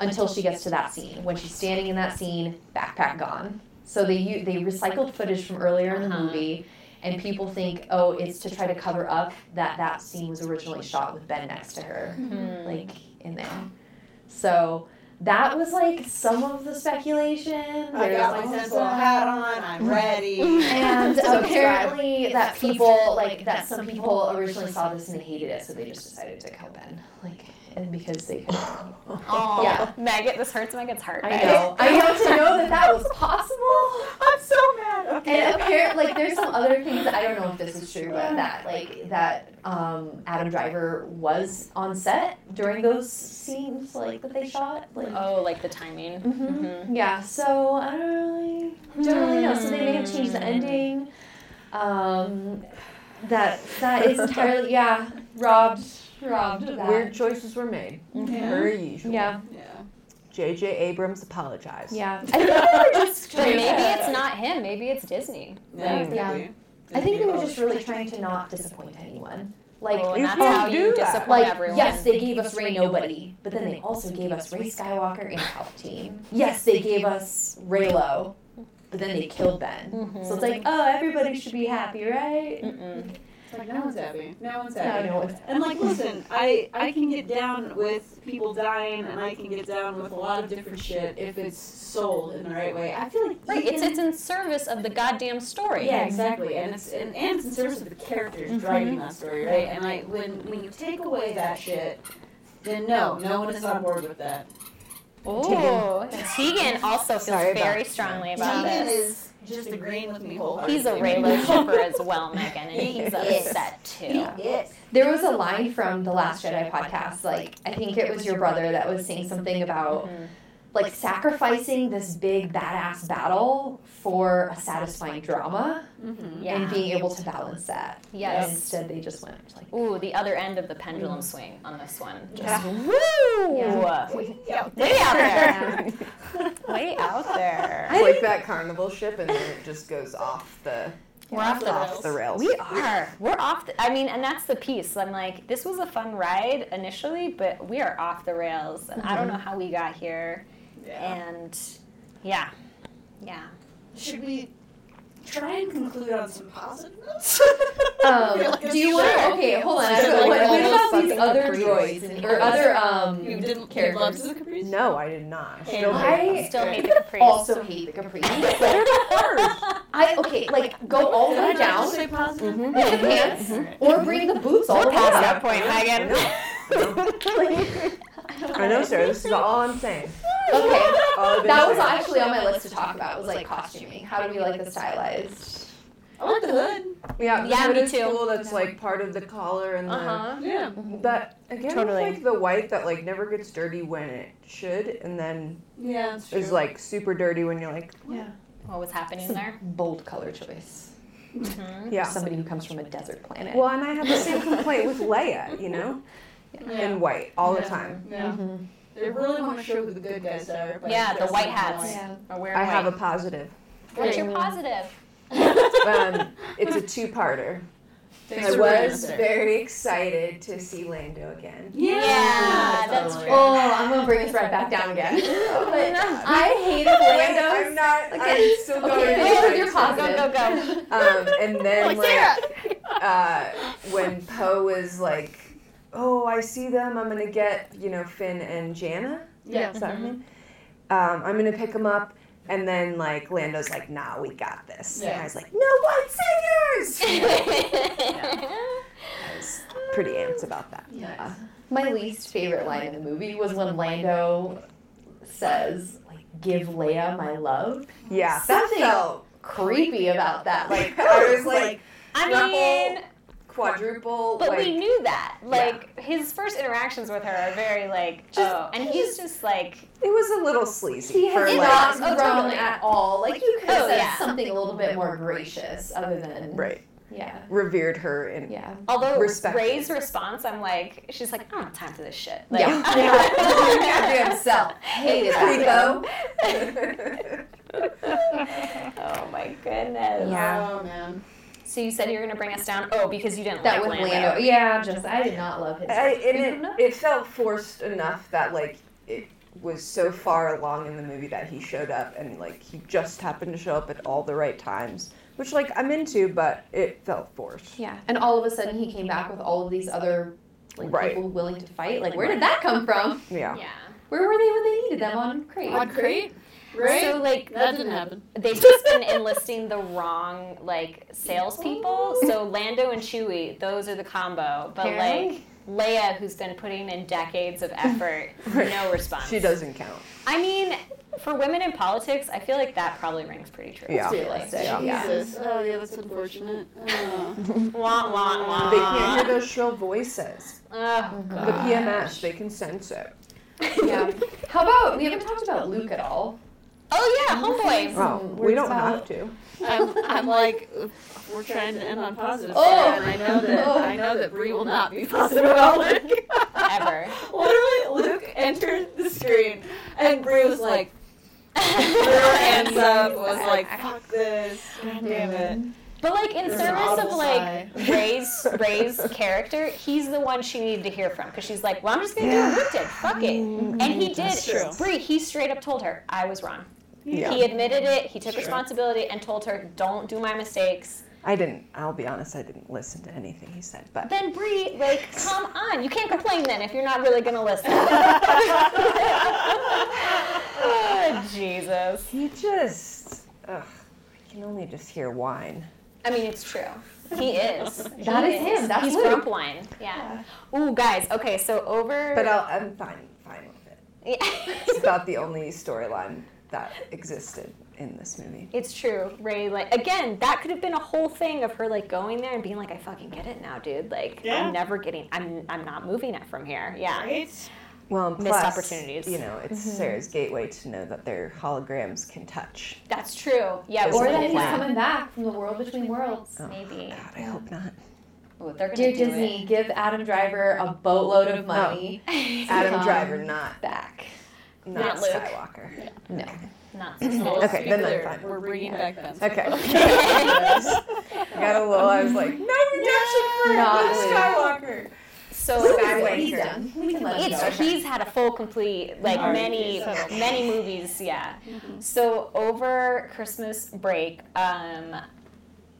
Speaker 8: until she gets to that scene. When she's standing in that scene, backpack gone. So they they recycled footage from earlier in the
Speaker 5: Uh-huh.
Speaker 8: movie, and people think, oh, it's to try to cover up that that scene was originally shot with Ben next to her,
Speaker 5: Mm-hmm.
Speaker 8: like in there. So that was like some of the speculation.
Speaker 7: I
Speaker 8: There's
Speaker 7: got my
Speaker 8: also-
Speaker 7: tinfoil hat on. I'm ready.
Speaker 8: and
Speaker 7: Subscribe.
Speaker 8: apparently that people like that some people originally saw this and they hated it, so they just decided to kill Ben. Like and because they could
Speaker 5: Oh,
Speaker 8: Yeah.
Speaker 5: Megan, this hurts Megan's heart.
Speaker 8: I
Speaker 5: guys.
Speaker 8: know. I know to know that that was possible.
Speaker 7: I'm so mad. Okay.
Speaker 8: And apparently, like, there's some other things. I don't know if this is true, but that, like, that um, Adam Driver was on set during those scenes, like, that they shot. Like,
Speaker 5: Oh, like the timing.
Speaker 8: Mhm. yeah. So I don't really, don't really know. So they may have changed the ending. Um, that that is entirely yeah robbed robbed of that.
Speaker 6: Weird choices were made. Per usual.
Speaker 8: Yeah,
Speaker 7: Yeah.
Speaker 6: J.J. Abrams apologized.
Speaker 8: yeah. I think they were just
Speaker 5: But maybe it's not him. Maybe it's Disney.
Speaker 7: Yeah.
Speaker 8: Yeah.
Speaker 7: maybe.
Speaker 8: I think they were just really trying to not disappoint anyone. Like,
Speaker 5: Oh, and
Speaker 6: You
Speaker 5: that's how you
Speaker 6: do that.
Speaker 5: disappoint
Speaker 8: like
Speaker 5: everyone.
Speaker 8: yes, they gave us Rey Nobody, but then they also gave us Rey Skywalker and Palpatine. Yes, they gave us Reylo, mm-hmm. but then they killed Ben. Mm-hmm. So it's like, oh, everybody should be happy, right?
Speaker 5: Mm-mm.
Speaker 7: It's like no one's happy. No one's happy.
Speaker 8: no, it's-
Speaker 7: And like, listen, I I can get down with people dying, and I can get down with a lot of different shit if it's sold in the right way. I feel like
Speaker 5: Right, it's
Speaker 7: can-
Speaker 5: it's in service of the goddamn story.
Speaker 7: Yeah, exactly, and it's and, and it's in service of the characters mm-hmm. driving that story, right? And I when when you take away that shit, then no, no one is on board with that.
Speaker 5: Oh, Tegan also feels
Speaker 6: Sorry
Speaker 5: very
Speaker 6: that.
Speaker 5: strongly about
Speaker 7: Tegan
Speaker 5: this.
Speaker 7: is just agreeing with me wholeheartedly.
Speaker 5: He's a Reylo shipper as well, Megan, and he's
Speaker 7: Yes.
Speaker 5: upset too.
Speaker 7: Yes.
Speaker 8: There was a line from the Last Jedi podcast, like I think it was your brother that was saying something about like sacrificing this big badass battle for a satisfying drama mm-hmm.
Speaker 5: Yeah.
Speaker 8: and being able to balance that.
Speaker 5: Yes.
Speaker 8: And instead, they just went like.
Speaker 5: Ooh, the other end of the pendulum mm. swing on this one. Just
Speaker 8: Yeah.
Speaker 5: woo!
Speaker 8: Yeah.
Speaker 5: Way out there. Way out there.
Speaker 6: It's like that carnival ship, and then it just goes off the
Speaker 5: We're off the
Speaker 6: off
Speaker 5: rails.
Speaker 6: the rails.
Speaker 5: We are. We're off. The, I mean, and that's the piece. I'm like, this was a fun ride initially, but we are off the rails, and I don't mm-hmm. know how we got here.
Speaker 7: Yeah.
Speaker 5: And yeah, yeah.
Speaker 7: Should we try and conclude on some positive notes?
Speaker 8: Um,
Speaker 7: like
Speaker 8: do you want?
Speaker 7: sure.
Speaker 8: Okay, hold on.
Speaker 6: Sure,
Speaker 8: What,
Speaker 6: like
Speaker 8: what
Speaker 6: almost
Speaker 8: about these
Speaker 6: fucking
Speaker 8: other
Speaker 6: Capri's.
Speaker 8: droids and, or other um
Speaker 7: You didn't care
Speaker 8: characters?
Speaker 7: the Caprice?
Speaker 6: No, I did not.
Speaker 7: Okay,
Speaker 6: Still
Speaker 7: no.
Speaker 6: hate
Speaker 8: I
Speaker 5: Still hate the Caprice.
Speaker 8: also hate the Capris. I okay, like go all the way down
Speaker 7: Say positive.
Speaker 8: with the pants, or bring the boots all the way
Speaker 5: Past that point, Megan.
Speaker 6: I know, Sarah. This is all I'm saying.
Speaker 8: Okay,
Speaker 6: All I've been
Speaker 8: that was actually on my list to talk about. Was like costuming. How do we like the stylized?
Speaker 7: I like the hood.
Speaker 6: Yeah, the
Speaker 5: Yeah,
Speaker 6: hood
Speaker 5: me
Speaker 6: is
Speaker 5: too.
Speaker 6: cool. That's like part of the collar and the.
Speaker 8: Uh-huh.
Speaker 7: Yeah.
Speaker 6: But again,
Speaker 5: Totally.
Speaker 6: it's like the white that like never gets dirty when it should, and then
Speaker 7: Yeah, it's true.
Speaker 6: is like super dirty when you're like,
Speaker 8: Yeah.
Speaker 5: What was happening there?
Speaker 8: Bold color choice.
Speaker 6: yeah.
Speaker 8: Somebody who comes from a desert planet.
Speaker 6: Well, and I have the same complaint with Leia, you know,
Speaker 7: yeah.
Speaker 6: in white all the
Speaker 7: Yeah.
Speaker 6: time.
Speaker 7: Yeah. They really want to show who the good guys are. by
Speaker 5: Yeah, the
Speaker 7: dressing
Speaker 5: white hats.
Speaker 7: white.
Speaker 8: Yeah.
Speaker 5: Or wearing
Speaker 6: I have a
Speaker 5: white.
Speaker 6: positive.
Speaker 5: What's your positive?
Speaker 6: Um, it's a two-parter.
Speaker 7: Thanks
Speaker 6: I
Speaker 7: for bringing
Speaker 6: was
Speaker 7: us
Speaker 6: very excited to see Lando again.
Speaker 5: Yeah, that's true.
Speaker 8: Oh, I'm gonna bring this right back down again. but I hated
Speaker 6: Wait, I'm not.
Speaker 8: Okay.
Speaker 6: I'm still going.
Speaker 8: Okay,
Speaker 6: to
Speaker 8: wait,
Speaker 6: the
Speaker 8: you're positive.
Speaker 5: Go, go, go.
Speaker 6: Um, and then
Speaker 7: Like,
Speaker 6: like, uh, when Poe was like, "Oh, I see them. I'm gonna get you know Finn and Jannah."
Speaker 7: Yeah.
Speaker 6: Is that her name? Um, I'm gonna pick them up. And then like Lando's like, "Nah, we got this." And I was like, "No white saviors!" I was pretty amped about that.
Speaker 8: Yeah. My least favorite line in the movie was when Lando says, like, give Leia my love.
Speaker 6: Yeah,
Speaker 8: Something
Speaker 6: that felt
Speaker 8: creepy about that. Like,
Speaker 6: like I was like
Speaker 5: I
Speaker 6: Triple,
Speaker 5: mean,
Speaker 6: quadruple.
Speaker 5: but
Speaker 6: like,
Speaker 5: we knew that. Like his first interactions with her are very like,
Speaker 8: Just-
Speaker 5: oh, and he's just like,
Speaker 6: it was a little sleazy
Speaker 8: he
Speaker 6: for
Speaker 8: has
Speaker 6: like,
Speaker 8: not
Speaker 5: Oh,
Speaker 8: grown
Speaker 5: totally.
Speaker 8: at all. Like, you could have
Speaker 5: Oh,
Speaker 8: said
Speaker 5: yeah.
Speaker 8: something a little bit more gracious other than.
Speaker 6: right.
Speaker 8: Yeah.
Speaker 6: revered her and
Speaker 8: Yeah.
Speaker 5: Although
Speaker 6: Respected.
Speaker 5: Rey's response, I'm like, she's like, I don't have time for this shit. Like,
Speaker 8: Yeah. himself. Hated that.
Speaker 5: oh my goodness.
Speaker 8: Yeah.
Speaker 10: Oh man.
Speaker 5: So you said you were gonna bring us down. Oh, because you didn't
Speaker 8: That
Speaker 5: like
Speaker 8: was Lando. Yeah, just I did not love his.
Speaker 6: I, and
Speaker 8: Incredible.
Speaker 6: it, it felt forced enough that like it was so far along in the movie that he showed up and like he just happened to show up at all the right times, which like I'm into, but it felt forced.
Speaker 8: Yeah, and all of a sudden he came back with all of these other like
Speaker 6: Right.
Speaker 8: people willing to fight. Like, where did that come from?
Speaker 6: Yeah.
Speaker 5: Yeah.
Speaker 8: Where were they when they needed them on Crait?
Speaker 10: On Crait? Right?
Speaker 5: So like
Speaker 10: that didn't happen.
Speaker 5: they've just been enlisting the wrong like salespeople. Oh. So Lando and Chewie, those are the combo. But like Leia, who's been putting in decades of effort, no response.
Speaker 6: She doesn't count.
Speaker 5: I mean, for women in politics, I feel like that probably rings pretty true.
Speaker 6: Yeah.
Speaker 8: Realistic.
Speaker 6: Yeah.
Speaker 8: Yeah.
Speaker 10: Jesus. Oh, oh yeah, that's unfortunate. Oh.
Speaker 5: Wah, wah, wah.
Speaker 6: They can't hear those shrill voices.
Speaker 5: Oh,
Speaker 6: The PMS, they can sense it.
Speaker 8: yeah. How about we haven't talked about Luke at all?
Speaker 5: Oh yeah, homeboy.
Speaker 6: Well, we don't
Speaker 8: about-
Speaker 6: have to.
Speaker 10: I'm, I'm like, we're trying to end on positive.
Speaker 8: Oh.
Speaker 10: and I know that
Speaker 8: Oh.
Speaker 10: I know that Brie will not be positive about Luke.
Speaker 5: Ever.
Speaker 10: Literally, Luke entered the screen, and Brie was like, threw her hands up, was like, "Fuck this, God damn it." Mm-hmm.
Speaker 5: But like in
Speaker 10: There's
Speaker 5: service of
Speaker 10: audible
Speaker 5: like Rey's Rey's character, he's the one she needed to hear from because she's like, "Well, I'm just gonna do what Luke did. Fuck it." Mm-hmm. And he did.
Speaker 10: That's true.
Speaker 5: Brie, he straight up told her, "I was wrong."
Speaker 6: Yeah.
Speaker 5: He admitted it. He took
Speaker 10: Sure.
Speaker 5: responsibility and told her, "Don't do my mistakes."
Speaker 6: I didn't. I'll be honest. I didn't listen to anything he said, but
Speaker 5: Then Brie, like, come on, you can't complain then if you're not really gonna listen. oh, Jesus.
Speaker 6: he just. Ugh, I can only just hear whine.
Speaker 5: I mean, it's true. He is.
Speaker 8: That
Speaker 5: He
Speaker 8: is him. That's
Speaker 5: He's
Speaker 8: Luke.
Speaker 5: grump wine. Yeah. Ooh, guys. Okay, so over.
Speaker 6: But I'll, I'm fine. Fine with it.
Speaker 5: Yeah.
Speaker 6: It's about the only storyline that existed in this movie.
Speaker 5: It's true. Rey, like, again, that could have been a whole thing of her, like, going there and being like, I fucking get it now, dude. Like,
Speaker 10: Yeah.
Speaker 5: I'm never getting, I'm, I'm not moving it from here. Yeah.
Speaker 10: Right?
Speaker 6: Well, and
Speaker 5: Missed
Speaker 6: plus,
Speaker 5: opportunities.
Speaker 6: You know, it's Sarah's gateway to know that their holograms can touch.
Speaker 5: That's true. Yeah.
Speaker 8: Or that he's
Speaker 5: that.
Speaker 8: coming back from the world between worlds.
Speaker 6: Oh,
Speaker 5: Maybe.
Speaker 6: God, I hope not.
Speaker 5: Ooh, they're
Speaker 8: Dear
Speaker 5: do
Speaker 8: Disney, give Adam Driver a boatload of money.
Speaker 6: Adam
Speaker 8: Um,
Speaker 6: Driver, not
Speaker 8: Back.
Speaker 6: Not,
Speaker 5: Not Luke.
Speaker 6: Skywalker.
Speaker 8: No.
Speaker 5: Not
Speaker 10: Well,
Speaker 6: Okay, then I'm fine.
Speaker 10: We're bringing back Ben.
Speaker 6: Okay. I got a little. I was like, no redemption for
Speaker 8: Not
Speaker 6: Luke
Speaker 8: Luke.
Speaker 6: Skywalker.
Speaker 5: So
Speaker 8: He's done. We can let him
Speaker 5: It's
Speaker 8: go.
Speaker 5: he's had a full complete like
Speaker 10: Alright,
Speaker 5: many
Speaker 10: so-
Speaker 5: many movies, yeah. So over Christmas break, um,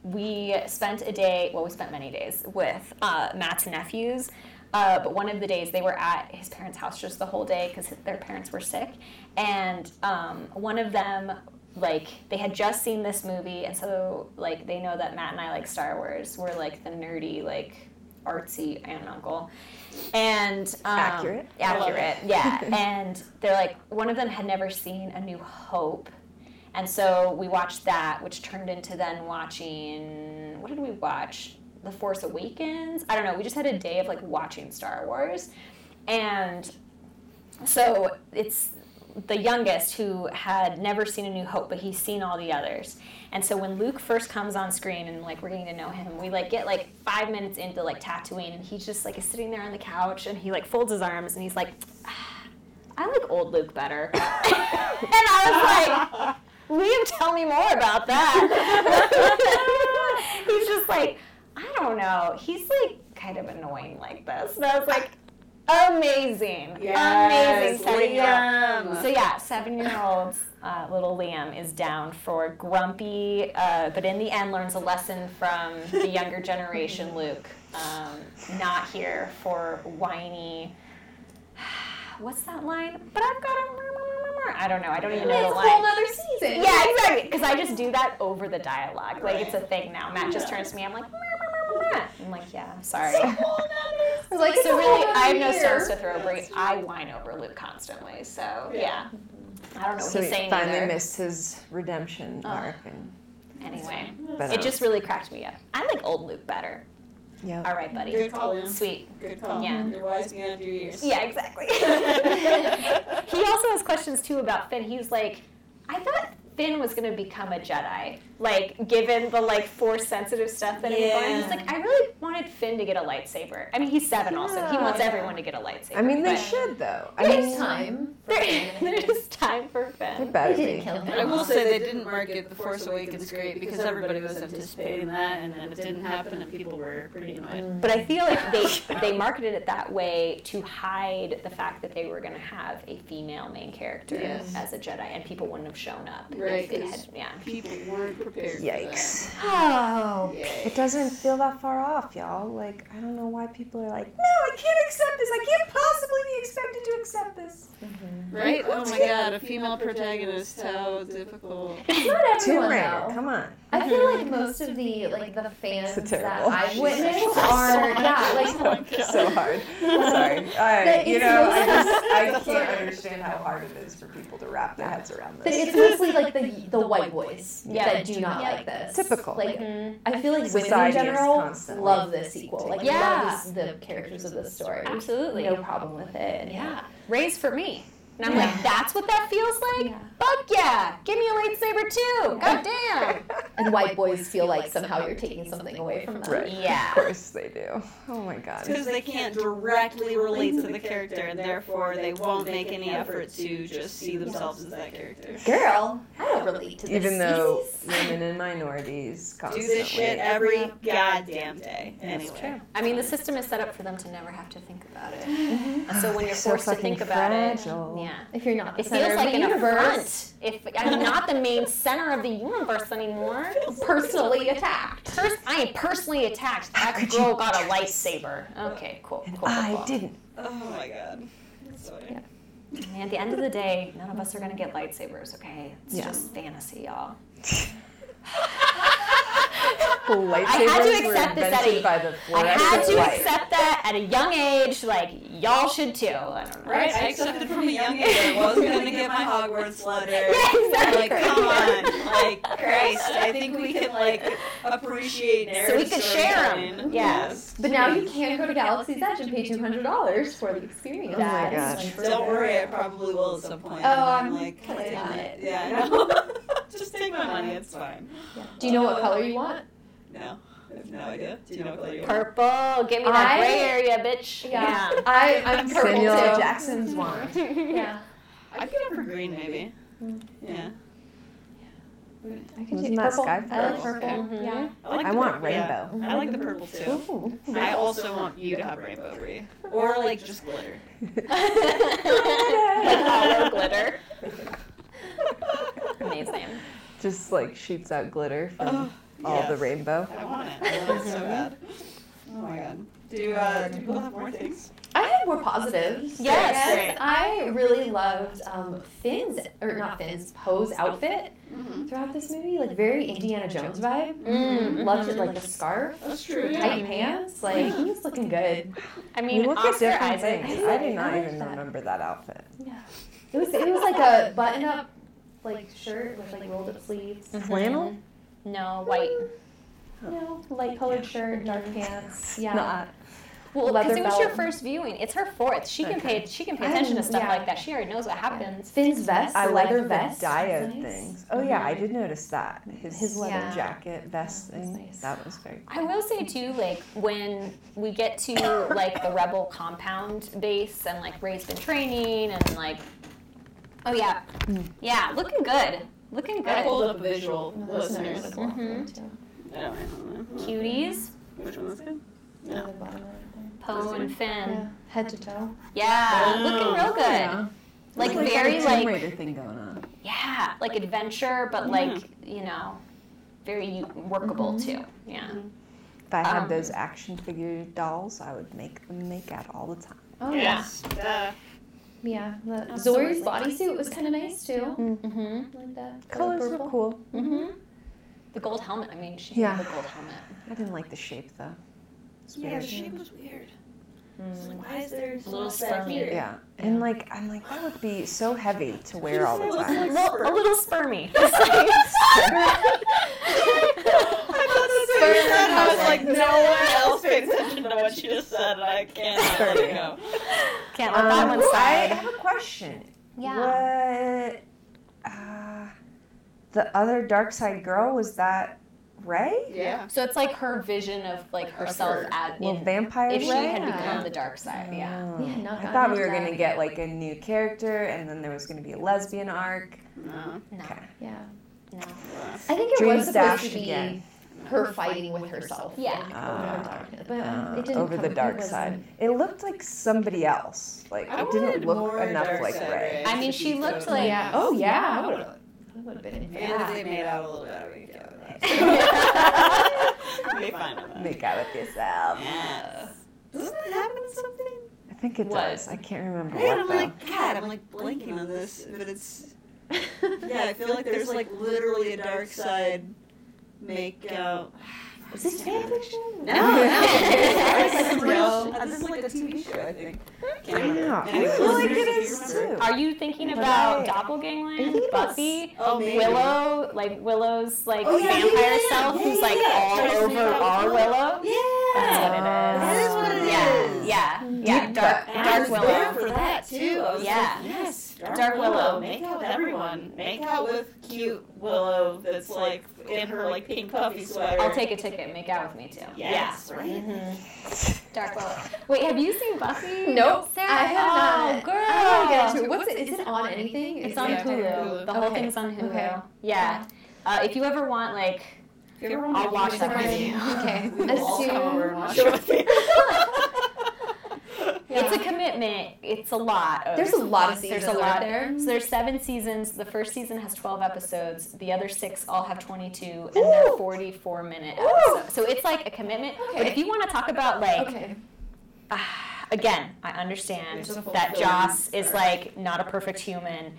Speaker 5: we spent a day. Well, we spent many days with uh, Matt's nephews. Uh, but one of the days they were at his parents' house just the whole day because their parents were sick, and um, one of them like they had just seen this movie, and so like they know that Matt and I like Star Wars. We're like the nerdy like artsy aunt and uncle, and um,
Speaker 6: Accurate.
Speaker 5: accurate, yeah. and they're like one of them had never seen A New Hope, and so we watched that, which turned into then watching what did we watch? The Force Awakens. I don't know. We just had a day of like watching Star Wars, and so it's the youngest who had never seen A New Hope, but he's seen all the others. And so when Luke first comes on screen and like we're getting to know him, we like get like five minutes into like Tatooine, and he just like is sitting there on the couch and he like folds his arms and he's like, "Ah, I like old Luke better. and I was like, Liam, tell me more about that. he's just like, I don't know. He's like kind of annoying like this. And I was like, amazing.
Speaker 10: Yes,
Speaker 5: amazing seven-year-old.
Speaker 10: Liam.
Speaker 5: So yeah, seven-year-old uh, little Liam is down for grumpy, uh, but in the end learns a lesson from the younger generation Luke. Um, not here for whiny. What's that line? But I've got a. I don't know. I don't even know
Speaker 8: It's
Speaker 5: the
Speaker 8: a whole nother season.
Speaker 5: Yeah, exactly. Because I just do that over the dialogue. Like it's a thing now. Matt just turns to me. I'm like, I'm like, yeah, I'm sorry.
Speaker 8: I was like,
Speaker 5: So really, I have no
Speaker 8: nother
Speaker 5: stones to throw. Brie. I whine over Luke constantly. So yeah, I don't know what
Speaker 6: So
Speaker 5: he's
Speaker 6: he
Speaker 5: saying
Speaker 6: finally
Speaker 5: either.
Speaker 6: missed his redemption arc, and
Speaker 5: Anyway,
Speaker 6: but,
Speaker 5: it
Speaker 6: um,
Speaker 5: just really cracked me up. I like old Luke better.
Speaker 6: yeah.
Speaker 5: All right, buddy.
Speaker 10: Good call, Liam.
Speaker 5: Sweet.
Speaker 10: Good call.
Speaker 5: Yeah.
Speaker 10: You're wise beyond your years.
Speaker 5: Yeah, exactly. he also has questions too about Finn. He was like, I thought Finn was gonna become a Jedi. Like, given the like force sensitive stuff that yeah. going, he's like, I really wanted Finn to get a lightsaber. I mean, he's seven also. He wants everyone to get a lightsaber.
Speaker 6: I mean, they should though. I
Speaker 8: There's
Speaker 6: mean,
Speaker 8: time. for
Speaker 5: There,
Speaker 8: Finn.
Speaker 5: there's time for
Speaker 6: they
Speaker 5: Finn.
Speaker 6: better
Speaker 8: They didn't kill him.
Speaker 7: I will say they didn't market The Force Awakens great because everybody was anticipating that, and then it didn't happen, and people were pretty annoyed.
Speaker 5: But I feel like they they marketed it that way to hide the fact that they were going to have a female main character
Speaker 7: Yes.
Speaker 5: as a Jedi, and people wouldn't have shown up. if
Speaker 7: Right,
Speaker 5: had- yeah.
Speaker 7: People weren't prepared.
Speaker 6: Yikes.
Speaker 5: Oh.
Speaker 7: For that.
Speaker 6: It doesn't feel that far off, y'all. Like, I don't know why people are like, no, I can't accept this. I can't possibly be expected to accept this. Mm-hmm.
Speaker 7: Right? Oh my god, a female protagonist, how difficult.
Speaker 8: It's not
Speaker 6: Tomb
Speaker 8: everyone
Speaker 6: Raider,
Speaker 8: though.
Speaker 6: come on.
Speaker 8: I feel like most of the like the fans
Speaker 6: So
Speaker 8: that
Speaker 6: terrible.
Speaker 8: I've witnessed are yeah like
Speaker 6: so hard. Sorry. I,
Speaker 8: That
Speaker 6: you know, I just I can't understand how hard it is for people to wrap their heads around this.
Speaker 8: it's mostly like the the white boys
Speaker 5: Yeah.
Speaker 8: that do not
Speaker 5: Yeah.
Speaker 8: like this.
Speaker 6: Typical.
Speaker 8: Like
Speaker 5: Mhm.
Speaker 8: I feel like women in
Speaker 6: Society is
Speaker 8: general love this sequel. Like
Speaker 5: Yeah.
Speaker 8: love this, the characters of this story.
Speaker 5: Absolutely.
Speaker 8: no problem with it.
Speaker 5: Yeah. Raised for me. And I'm
Speaker 8: Yeah.
Speaker 5: like, that's what that feels like?
Speaker 8: Yeah.
Speaker 5: Fuck yeah. Give me a lightsaber too. God damn.
Speaker 8: And white boys feel like somehow you're taking something away from them.
Speaker 6: Right.
Speaker 5: Yeah.
Speaker 6: Of course they do. Oh my god.
Speaker 7: Because they can't directly relate to the character, and therefore they won't make any effort to just see themselves as that character.
Speaker 8: Girl, I don't relate to this.
Speaker 6: Even though women and minorities constantly.
Speaker 7: Do this shit every goddamn day. Anyway.
Speaker 5: I mean, the system is set up for them to never have to think about it. Mm-hmm. So when you're
Speaker 6: So
Speaker 5: forced to
Speaker 6: fucking
Speaker 5: think about
Speaker 6: fragile.
Speaker 5: it, yeah.
Speaker 8: if you're not the
Speaker 5: It feels
Speaker 8: of
Speaker 5: like
Speaker 8: the
Speaker 5: an
Speaker 8: universe,
Speaker 5: affront. If I'm not the main center of the universe anymore,
Speaker 8: personally attacked.
Speaker 5: pers- I am personally attacked. That
Speaker 6: could
Speaker 5: girl
Speaker 6: you
Speaker 5: got a lightsaber. Okay, cool. cool, cool,
Speaker 6: I
Speaker 5: cool.
Speaker 6: didn't.
Speaker 7: Oh my god. Sorry.
Speaker 5: Man, at the end of the day, none of us are gonna get lightsabers. Okay, it's
Speaker 6: Yeah.
Speaker 5: just fantasy, y'all.
Speaker 6: Lightsabers
Speaker 5: had to accept this,
Speaker 6: invented
Speaker 5: Eddie.
Speaker 6: by the
Speaker 5: I had to
Speaker 6: light.
Speaker 5: accept that at a young age. Like y'all should too. I don't know.
Speaker 7: Right, I accepted from a young age I wasn't gonna get my Hogwarts letter.
Speaker 5: Yeah, exactly.
Speaker 7: Like, come on, like Christ. I think we can like appreciate
Speaker 5: So we
Speaker 7: narrative
Speaker 5: could share 'em.
Speaker 7: storytelling.
Speaker 5: Yeah.
Speaker 7: Yes.
Speaker 8: But now you can go to Galaxy's Edge and pay two hundred dollars for the experience.
Speaker 6: Oh my
Speaker 8: That's
Speaker 6: gosh.
Speaker 8: for
Speaker 7: Don't
Speaker 8: sure.
Speaker 7: worry, I probably will at some point.
Speaker 8: Oh,
Speaker 7: and
Speaker 8: I'm
Speaker 7: like,
Speaker 8: planning on it.
Speaker 7: Yeah, I know. Just take my money, it's fine.
Speaker 8: Do you know what oh, color you want?
Speaker 7: No, I have no idea. Do you know what color you want?
Speaker 5: Purple. Give me that
Speaker 8: I-
Speaker 5: gray area, bitch.
Speaker 8: Yeah. I I'm purple
Speaker 6: Samuel
Speaker 8: too.
Speaker 6: Jackson's wand.
Speaker 8: Yeah.
Speaker 7: I'd go for green, maybe. Yeah.
Speaker 8: I could
Speaker 6: Wasn't
Speaker 8: do
Speaker 6: that
Speaker 8: purple.
Speaker 6: sky
Speaker 8: I like
Speaker 6: purple?
Speaker 8: purple.
Speaker 5: Mhm.
Speaker 8: Yeah.
Speaker 7: I, like
Speaker 6: I want
Speaker 7: purple, yeah.
Speaker 6: rainbow.
Speaker 7: I like the purple too.
Speaker 6: Ooh.
Speaker 7: I also want you to have rainbow brie. Or like just glitter.
Speaker 5: Hollow glitter. Amazing.
Speaker 6: Just like shoots out glitter from
Speaker 7: Oh,
Speaker 6: all the
Speaker 7: yes.
Speaker 6: rainbow.
Speaker 7: I want it. I want it so bad. Oh my god. Do uh do people have more things?
Speaker 8: I had more positives.
Speaker 5: Yes.
Speaker 8: I
Speaker 7: Great.
Speaker 8: I really loved um, Finn's or not Finn's Poe's outfit
Speaker 7: Mm-hmm.
Speaker 8: throughout this movie, like very Indiana Jones vibe.
Speaker 5: Mm,
Speaker 8: Loved it, like the scarf,
Speaker 7: That's true.
Speaker 8: tight pants. Like he was looking good.
Speaker 5: I
Speaker 6: You
Speaker 5: mean,
Speaker 6: look at
Speaker 5: Oscar
Speaker 6: different
Speaker 5: Isaac.
Speaker 6: things.
Speaker 8: I
Speaker 6: I did not
Speaker 8: like
Speaker 6: even
Speaker 8: that.
Speaker 6: remember that outfit. Yeah.
Speaker 8: It was it was like a button up like shirt with like rolled up sleeves.
Speaker 6: Flannel?
Speaker 5: No, mm-hmm. white.
Speaker 8: No, light colored shirt, dark pants. Yeah.
Speaker 6: Not.
Speaker 5: Well, because it was your first viewing. It's her fourth. She can
Speaker 6: Okay.
Speaker 5: pay. She can pay attention to stuff
Speaker 8: yeah.
Speaker 5: like that. She already knows what happens.
Speaker 8: Finn's vest,
Speaker 6: I
Speaker 8: the
Speaker 6: like
Speaker 8: leather vest.
Speaker 6: diode
Speaker 8: nice.
Speaker 6: things. Oh yeah, I did notice that. His,
Speaker 8: His leather.
Speaker 6: leather jacket vest
Speaker 8: Yeah, that was
Speaker 6: thing.
Speaker 8: nice.
Speaker 6: That was very
Speaker 5: I will say too, like when we get to like the rebel compound base and like Rey's been training and like, oh yeah, mm. yeah, looking good, looking
Speaker 7: I
Speaker 5: good.
Speaker 7: pulled up a visual,
Speaker 8: Those
Speaker 7: listeners.
Speaker 8: really cool.
Speaker 5: Mhm.
Speaker 8: too.
Speaker 7: I don't know.
Speaker 5: Cuties,
Speaker 7: Which one was good?
Speaker 8: Yeah, the bottom right there.
Speaker 5: Poe and Finn.
Speaker 8: Yeah, head to toe.
Speaker 5: Yeah, looking real good.
Speaker 6: Yeah.
Speaker 5: Like
Speaker 6: It's
Speaker 5: very
Speaker 6: a Tomb
Speaker 5: like
Speaker 6: Raider thing going on.
Speaker 5: yeah, like adventure, but like you know, very workable too. Yeah.
Speaker 6: If I had
Speaker 5: Um,
Speaker 6: those action figure dolls, I would make them make out all the time.
Speaker 8: Oh
Speaker 7: Yes. Uh,
Speaker 8: yeah. The
Speaker 5: Absolutely.
Speaker 8: Zorii's bodysuit was kind of nice too.
Speaker 5: Mm-hmm.
Speaker 8: Like that.
Speaker 6: Colors
Speaker 8: purple.
Speaker 6: were cool.
Speaker 5: Mm-hmm. The gold helmet. I mean, she
Speaker 6: Yeah.
Speaker 5: had the gold helmet.
Speaker 6: I didn't like the shape though.
Speaker 7: Yeah, the shape was weird. It's like, why is there
Speaker 5: A little
Speaker 7: so much
Speaker 5: spermy.
Speaker 7: here?
Speaker 6: Yeah, and like I'm like that would be so heavy to wear all the
Speaker 7: It looks
Speaker 6: time.
Speaker 7: like
Speaker 5: A little, a
Speaker 7: sperm. I was like, no one else paid attention to what she just said, and I can't let it go.
Speaker 5: Can't let that
Speaker 6: Um,
Speaker 5: one
Speaker 6: I have a question.
Speaker 5: Yeah.
Speaker 6: What? Uh, the other dark side girl was that Rey?
Speaker 7: Yeah.
Speaker 5: So it's like her vision of like herself
Speaker 7: her.
Speaker 5: at
Speaker 6: Well,
Speaker 5: in,
Speaker 6: vampire
Speaker 5: if she
Speaker 6: Rey?
Speaker 5: had
Speaker 8: Yeah.
Speaker 5: become the dark side. Yeah.
Speaker 6: Oh.
Speaker 8: We had not
Speaker 6: I
Speaker 8: gotten
Speaker 6: thought we were gonna get like a new character, and then there was gonna be a lesbian arc.
Speaker 7: No.
Speaker 5: No.
Speaker 6: Okay.
Speaker 8: Yeah.
Speaker 5: No.
Speaker 8: I think it
Speaker 6: Dreams
Speaker 8: was supposed
Speaker 6: dashed
Speaker 8: to be
Speaker 6: again.
Speaker 8: Her fighting with herself.
Speaker 5: Yeah.
Speaker 8: and
Speaker 6: Ah.
Speaker 8: over the darkness, but
Speaker 6: Uh,
Speaker 8: it didn't
Speaker 6: over the dark side. It looked like somebody else. Like
Speaker 7: I
Speaker 6: it didn't look enough like
Speaker 7: Side
Speaker 6: Rey.
Speaker 5: I mean, she looked like-
Speaker 8: Yeah. Oh yeah. I would have. I would have been in
Speaker 7: And
Speaker 8: that.
Speaker 7: they made out a little bit. We get that. Be fine with that.
Speaker 6: Make out with yourself.
Speaker 7: Yes. Doesn't that happen in something?
Speaker 6: I think it
Speaker 5: What?
Speaker 6: does. I can't remember
Speaker 7: Right,
Speaker 6: what
Speaker 7: I'm
Speaker 6: though.
Speaker 7: like, God, I'm like blanking on this, but it's. Yeah, I feel like there's like literally a dark side make out.
Speaker 8: Is this fan fiction?
Speaker 7: No, no, it's
Speaker 8: It's
Speaker 7: real.
Speaker 8: real.
Speaker 7: This is like a TV show, I think. Can't
Speaker 6: I
Speaker 7: remember.
Speaker 6: know. Feel like
Speaker 7: listeners,
Speaker 6: it
Speaker 7: if you
Speaker 6: is oh
Speaker 7: remember.
Speaker 6: too.
Speaker 5: Are you thinking about
Speaker 6: I-
Speaker 5: Doppelgangland,
Speaker 8: I
Speaker 5: Buffy,
Speaker 7: Oh.
Speaker 5: Willow, like Willow's like
Speaker 7: Oh, yeah,
Speaker 5: vampire
Speaker 7: yeah, yeah,
Speaker 5: self,
Speaker 7: yeah,
Speaker 5: who's like
Speaker 7: yeah.
Speaker 5: all
Speaker 7: Tries
Speaker 5: over
Speaker 7: make out with
Speaker 5: our
Speaker 7: Willow.
Speaker 5: Willow?
Speaker 7: Yeah.
Speaker 5: That's what it is.
Speaker 7: That is what it
Speaker 5: yeah,
Speaker 7: is.
Speaker 5: yeah, mm-hmm. yeah.
Speaker 6: Deep
Speaker 5: Dark,
Speaker 6: cut.
Speaker 7: And I
Speaker 5: dark Willow.
Speaker 7: for that too.
Speaker 5: Yeah.
Speaker 7: like, yes, Dark,
Speaker 5: Dark
Speaker 7: Willow.
Speaker 5: Willow.
Speaker 7: Make out with everyone. Make out with cute Willow that's like in her like pink puffy sweater.
Speaker 5: I'll take a ticket. and Make out with me too.
Speaker 7: Yes, right.
Speaker 5: Mm-hmm. Dark Willow. Wait, have you seen Buffy?
Speaker 8: Nope.
Speaker 5: Sarah?
Speaker 8: I have
Speaker 5: oh,
Speaker 8: not.
Speaker 5: girl.
Speaker 8: I want to get into it. What's it? Is it on anything?
Speaker 5: It's
Speaker 8: Is
Speaker 5: on
Speaker 8: it-
Speaker 5: Hulu. The whole
Speaker 8: Okay.
Speaker 5: thing's on Hulu.
Speaker 8: Okay.
Speaker 5: Yeah. Uh, if you ever want like,
Speaker 7: If you ever want
Speaker 5: I'll
Speaker 7: to
Speaker 5: watch
Speaker 7: watch
Speaker 5: that
Speaker 7: that
Speaker 5: with you.
Speaker 8: Okay.
Speaker 7: We will all
Speaker 8: Assume-
Speaker 7: come over and watch it with you.
Speaker 5: it's a commitment. It's a lot. Of,
Speaker 8: There's a lot of seasons
Speaker 5: There's a lot
Speaker 8: there.
Speaker 5: So there's seven seasons. The first season has 12 episodes. The other six all have 22, and they're 44 minute episodes. So it's like a commitment. But if you want to talk about like,
Speaker 8: Okay.
Speaker 5: ah, again, I understand that Joss is like not a perfect human.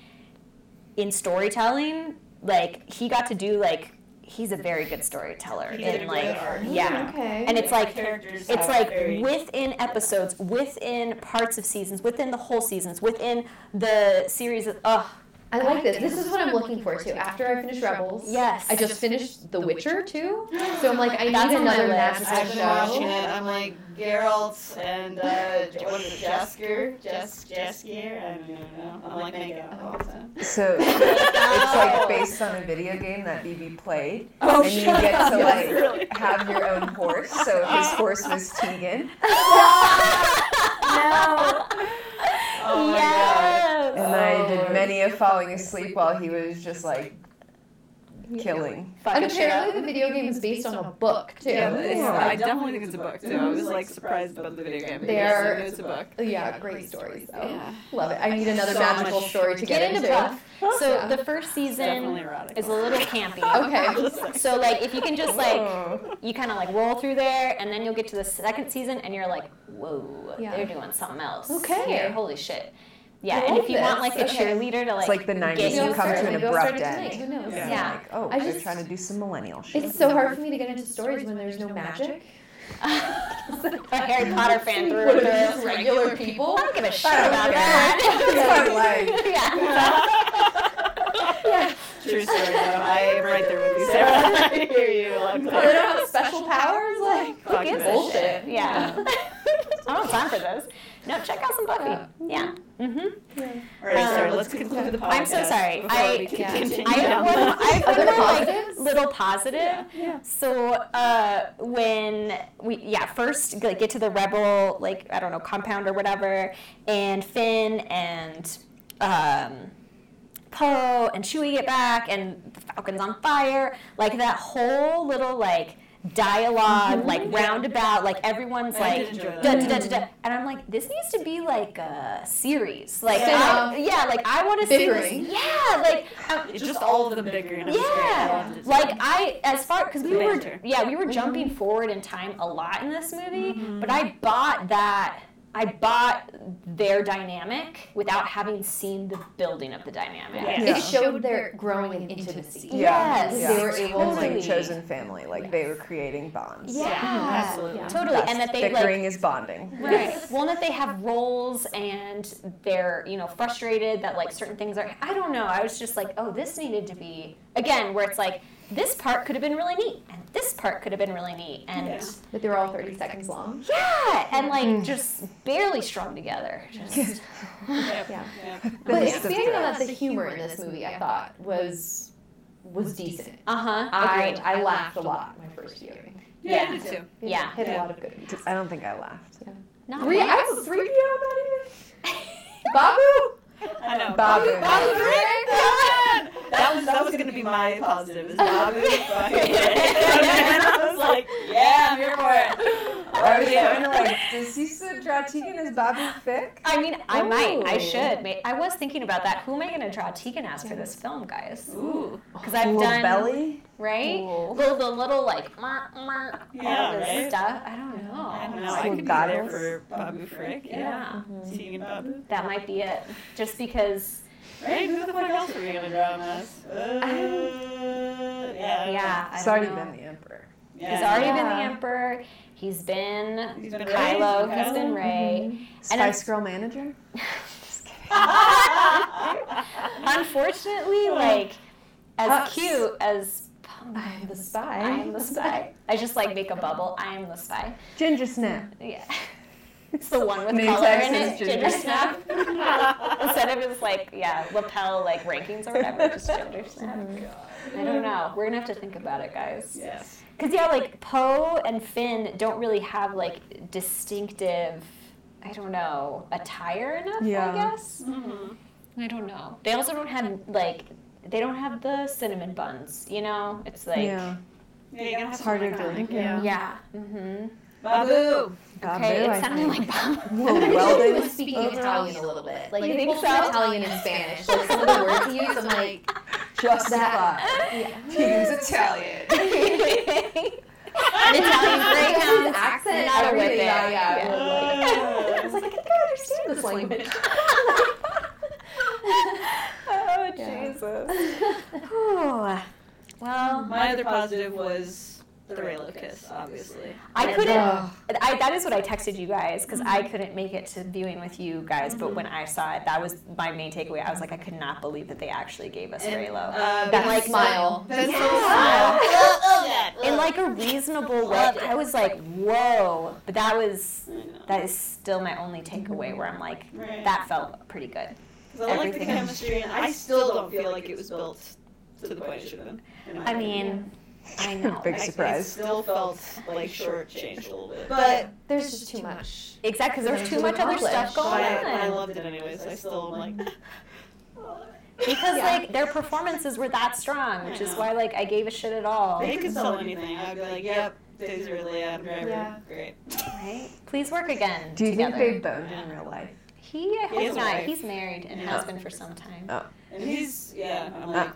Speaker 5: In storytelling, like he got to do like he's a very good storyteller.
Speaker 7: He did
Speaker 5: in like
Speaker 7: great
Speaker 5: yeah.
Speaker 8: Okay.
Speaker 5: And it's like it's like
Speaker 7: very-
Speaker 5: within episodes, within parts of seasons, within the whole seasons, within the series of oh
Speaker 8: I like this. This is what I'm looking for too. After I finish Rebels,
Speaker 5: yes.
Speaker 8: I just finished The Witcher too. So I'm like, I need
Speaker 5: on
Speaker 8: another
Speaker 5: list.
Speaker 8: magical
Speaker 7: I've been watching
Speaker 8: show.
Speaker 7: it. I'm like Geralt and uh, what is it, Jaskier? Jas Jaskier? I don't even know. I'm like make out all.
Speaker 6: So it's like based on a video game that BB played,
Speaker 7: Oh,
Speaker 6: and you get to like
Speaker 7: really.
Speaker 6: have your own horse. So his horse was Tegan,
Speaker 7: Oh my
Speaker 5: yes.
Speaker 6: And I
Speaker 7: Oh.
Speaker 6: did many a falling asleep while he was just like killing.
Speaker 8: And
Speaker 5: Fucking shit up.
Speaker 8: apparently the video game is based on a book too.
Speaker 7: Yeah, it's,
Speaker 6: Yeah.
Speaker 7: I definitely think it's a book too. I was like surprised about the video game. but
Speaker 8: They
Speaker 7: yes, I
Speaker 8: are-
Speaker 7: knew it's a book.
Speaker 8: Yeah, great stories though.
Speaker 7: Yeah.
Speaker 8: Love it. I need another
Speaker 7: So
Speaker 8: magical
Speaker 7: much-
Speaker 8: story to get,
Speaker 5: Get into Buff. So
Speaker 8: Yeah.
Speaker 5: the first
Speaker 7: Definitely
Speaker 5: season
Speaker 7: erotic.
Speaker 5: is a little campy.
Speaker 8: Okay.
Speaker 5: So like if you can just like
Speaker 6: Oh.
Speaker 5: you kind of like roll through there, and then you'll get to the second season, and you're like, whoa,
Speaker 8: Yeah.
Speaker 5: they're doing something else.
Speaker 8: Okay.
Speaker 5: here. holy shit. Yeah,
Speaker 8: I
Speaker 5: and
Speaker 8: like
Speaker 5: if you want like a
Speaker 8: Okay.
Speaker 5: cheerleader to like,
Speaker 6: It's like the 90s
Speaker 5: get
Speaker 6: you
Speaker 5: you
Speaker 6: come to an abrupt end.
Speaker 8: Who knows?
Speaker 7: Yeah.
Speaker 6: Yeah. Like, oh,
Speaker 8: I
Speaker 6: they're
Speaker 8: just-
Speaker 6: trying to do some millennial shit.
Speaker 8: It's so hard for me to get into stories when there's no magic.
Speaker 5: a Harry Potter fan through
Speaker 8: What
Speaker 5: and
Speaker 8: are
Speaker 5: through.
Speaker 8: regular people?
Speaker 5: I don't give a shit
Speaker 6: don't
Speaker 5: about
Speaker 6: care.
Speaker 5: that. yeah.
Speaker 7: True story. though. I am right there with you, Sarah. I hear you.
Speaker 8: Oh, they don't have special powers? Like,
Speaker 7: Fuck
Speaker 5: gives a
Speaker 7: this.
Speaker 8: bullshit.
Speaker 5: Yeah. I don't have time for this. No, check out some Buffy. Yeah. Mm-hmm.
Speaker 7: All right, Sarah.
Speaker 5: Um,
Speaker 7: Let's conclude the podcast.
Speaker 5: I'm so sorry. I-
Speaker 8: Yeah.
Speaker 5: I have one, I have one more like little positive.
Speaker 7: Yeah.
Speaker 8: Yeah.
Speaker 5: So uh, when we yeah first like get to the rebel like I don't know compound or whatever, and Finn and um, Poe and Chewie get back, and the Falcon's on fire. Like that whole little like dialog like roundabout, like everyone's
Speaker 7: Mm-hmm. I
Speaker 5: like da, da, da, da, da. and I'm like, this needs to be like a series. Like,
Speaker 8: Yeah.
Speaker 5: I, yeah, like I want to see this. Yeah, like um,
Speaker 7: It's just all of them bickering. It was great.
Speaker 5: Yeah, like I, as far because we
Speaker 7: The
Speaker 5: were, yeah, we were jumping forward in time a lot in this movie, but I bought that. I bought their dynamic without having seen the building of the dynamic.
Speaker 7: Yeah.
Speaker 8: It showed their growing in intimacy.
Speaker 6: Yeah.
Speaker 5: Yes,
Speaker 6: yeah.
Speaker 8: They were able
Speaker 5: totally.
Speaker 6: like chosen family. Like they were creating bonds.
Speaker 5: Yeah,
Speaker 7: absolutely.
Speaker 5: totally,
Speaker 6: That's-
Speaker 5: and that they like
Speaker 6: bickering is bonding.
Speaker 5: Right. Well, and that they have roles and they're, you know, frustrated that like certain things are. I don't know. I was just like, oh, this needed to be again where it's like this part could have been really neat and this part could have been really neat and
Speaker 7: Yeah.
Speaker 8: But they were all 30 seconds long.
Speaker 5: yeah, and like just barely strung together. Just
Speaker 7: Yep.
Speaker 8: Yeah.
Speaker 7: Yeah.
Speaker 8: But
Speaker 6: Yes.
Speaker 8: expanding on that, the humor in this movie I thought was was decent.
Speaker 5: Uh huh.
Speaker 8: I
Speaker 5: Agreed.
Speaker 8: I laughed a lot my first viewing.
Speaker 7: Yeah, I did too.
Speaker 5: Yeah.
Speaker 8: hit a lot of good beats.
Speaker 6: I don't think I laughed. yeah.
Speaker 5: Not
Speaker 8: Three,
Speaker 5: much.
Speaker 8: I was three PO not even. Babu.
Speaker 7: I know.
Speaker 6: Babu.
Speaker 7: Babu Frick! That was that was gonna be my positive. Is Babu fucking And I was like, yeah, I'm here for it.
Speaker 6: I was kind of like, does he still draw Tegan as Babu Frick?
Speaker 5: I mean, I might. I should. I was thinking about that. Who am I going to draw Tegan as for this film, guys?
Speaker 7: Ooh.
Speaker 5: Because I've
Speaker 6: Little
Speaker 5: done
Speaker 6: belly.
Speaker 5: right.
Speaker 6: Ooh.
Speaker 5: Little the little like mer, mer,
Speaker 7: Yeah,
Speaker 5: all this
Speaker 7: right?
Speaker 5: stuff. I don't know.
Speaker 7: I don't know.
Speaker 6: Some
Speaker 7: I could be there for Babu Frick. Yeah.
Speaker 5: Yeah.
Speaker 7: Tegan Babu.
Speaker 5: That might be it. Just because.
Speaker 7: Right? Who the fuck else are we gonna draw him as? Uh, yeah.
Speaker 5: Yeah.
Speaker 6: It's already
Speaker 5: know.
Speaker 6: been the Emperor.
Speaker 7: Yeah.
Speaker 5: He's already been the emperor. He's been
Speaker 7: He's been
Speaker 5: Kylo.
Speaker 7: Rey.
Speaker 5: He's been Rey. And
Speaker 6: Spice Girl manager. Just kidding.
Speaker 5: Unfortunately, like as
Speaker 6: Hux.
Speaker 5: cute as
Speaker 8: I am the spy.
Speaker 5: I'm the spy. I just like make a bubble. I am the spy.
Speaker 6: Ginger Snap.
Speaker 5: Yeah. It's the one with
Speaker 6: Name
Speaker 5: color
Speaker 6: tag
Speaker 5: in it,
Speaker 6: says
Speaker 5: ginger
Speaker 6: ginger
Speaker 5: snap. Instead of his like, yeah, lapel like rankings or whatever, just ginger snap. I don't know. We're gonna have to think about it, guys.
Speaker 7: Yes.
Speaker 5: Cause yeah, like Poe and Finn don't really have like distinctive, I don't know, attire enough.
Speaker 6: Yeah.
Speaker 5: I guess. I don't know. They also don't have like, they don't have the cinnamon buns. You know, it's like.
Speaker 6: yeah.
Speaker 7: Yeah, you're gonna have
Speaker 6: It's harder
Speaker 7: iconic,
Speaker 6: to-
Speaker 7: Yeah.
Speaker 5: Yeah. Mm-hmm.
Speaker 7: Babu.
Speaker 6: Babu,
Speaker 5: Okay,
Speaker 6: I
Speaker 5: it sounded like Bob.
Speaker 6: Little
Speaker 8: I wish he was speaking Italian a little bit. Like
Speaker 5: You
Speaker 8: they
Speaker 5: think
Speaker 8: both
Speaker 5: so?
Speaker 8: Italian and Spanish. Like some of the words he used, I'm like,
Speaker 6: Just
Speaker 8: that.
Speaker 6: that. Tegan's Italian.
Speaker 5: An Italian
Speaker 8: his
Speaker 5: greyhound.
Speaker 8: accent,
Speaker 5: Not a
Speaker 8: everything,
Speaker 5: whippet.
Speaker 8: Yeah, yeah.
Speaker 5: Yeah.
Speaker 8: I was like, I think I understand this language.
Speaker 5: Oh Jesus. Whew. Well,
Speaker 7: My other positive was the Reylo kiss, obviously.
Speaker 5: I couldn't.
Speaker 8: Uh,
Speaker 5: I, that is what I texted you guys because I mm-hmm. couldn't make it to viewing with you guys. But when mm-hmm. I saw it, that was my main takeaway. I was like, I could not believe that they actually gave us
Speaker 7: And,
Speaker 5: Reylo.
Speaker 7: uh,
Speaker 8: That
Speaker 5: like-
Speaker 8: smile.
Speaker 7: That's
Speaker 5: Yeah.
Speaker 7: so smile.
Speaker 5: in like a reasonable way. I was like, whoa. But that was that is still my only takeaway where I'm like,
Speaker 7: Right.
Speaker 5: that felt pretty good.
Speaker 7: 'Cause I like the chemistry, and I still don't feel like it was built to the point it should have been.
Speaker 5: I
Speaker 7: opinion.
Speaker 5: mean, I know.
Speaker 6: Big
Speaker 7: I-
Speaker 6: surprise.
Speaker 7: It still felt like shortchanged a little bit, but
Speaker 8: There's just too much.
Speaker 5: Exactly, because there's too much other stuff
Speaker 7: but
Speaker 5: going
Speaker 7: I, but I loved it anyways. I still am like.
Speaker 5: Because
Speaker 8: Yeah.
Speaker 5: like their performances were that strong, which is why like I gave a shit at all.
Speaker 7: They could sell anything. I'd be like, yep, Daisy Ridley, Adam Driver,
Speaker 8: Yeah.
Speaker 7: great.
Speaker 5: Right? Please work again
Speaker 6: Do you
Speaker 5: together.
Speaker 6: think they boned in real life?
Speaker 5: He, I
Speaker 7: He
Speaker 5: hope
Speaker 7: has
Speaker 5: not.
Speaker 7: wife.
Speaker 5: He's married and
Speaker 7: Yeah.
Speaker 5: has been for some time.
Speaker 6: Oh.
Speaker 7: And he's yeah. I'm oh. like, I don't know.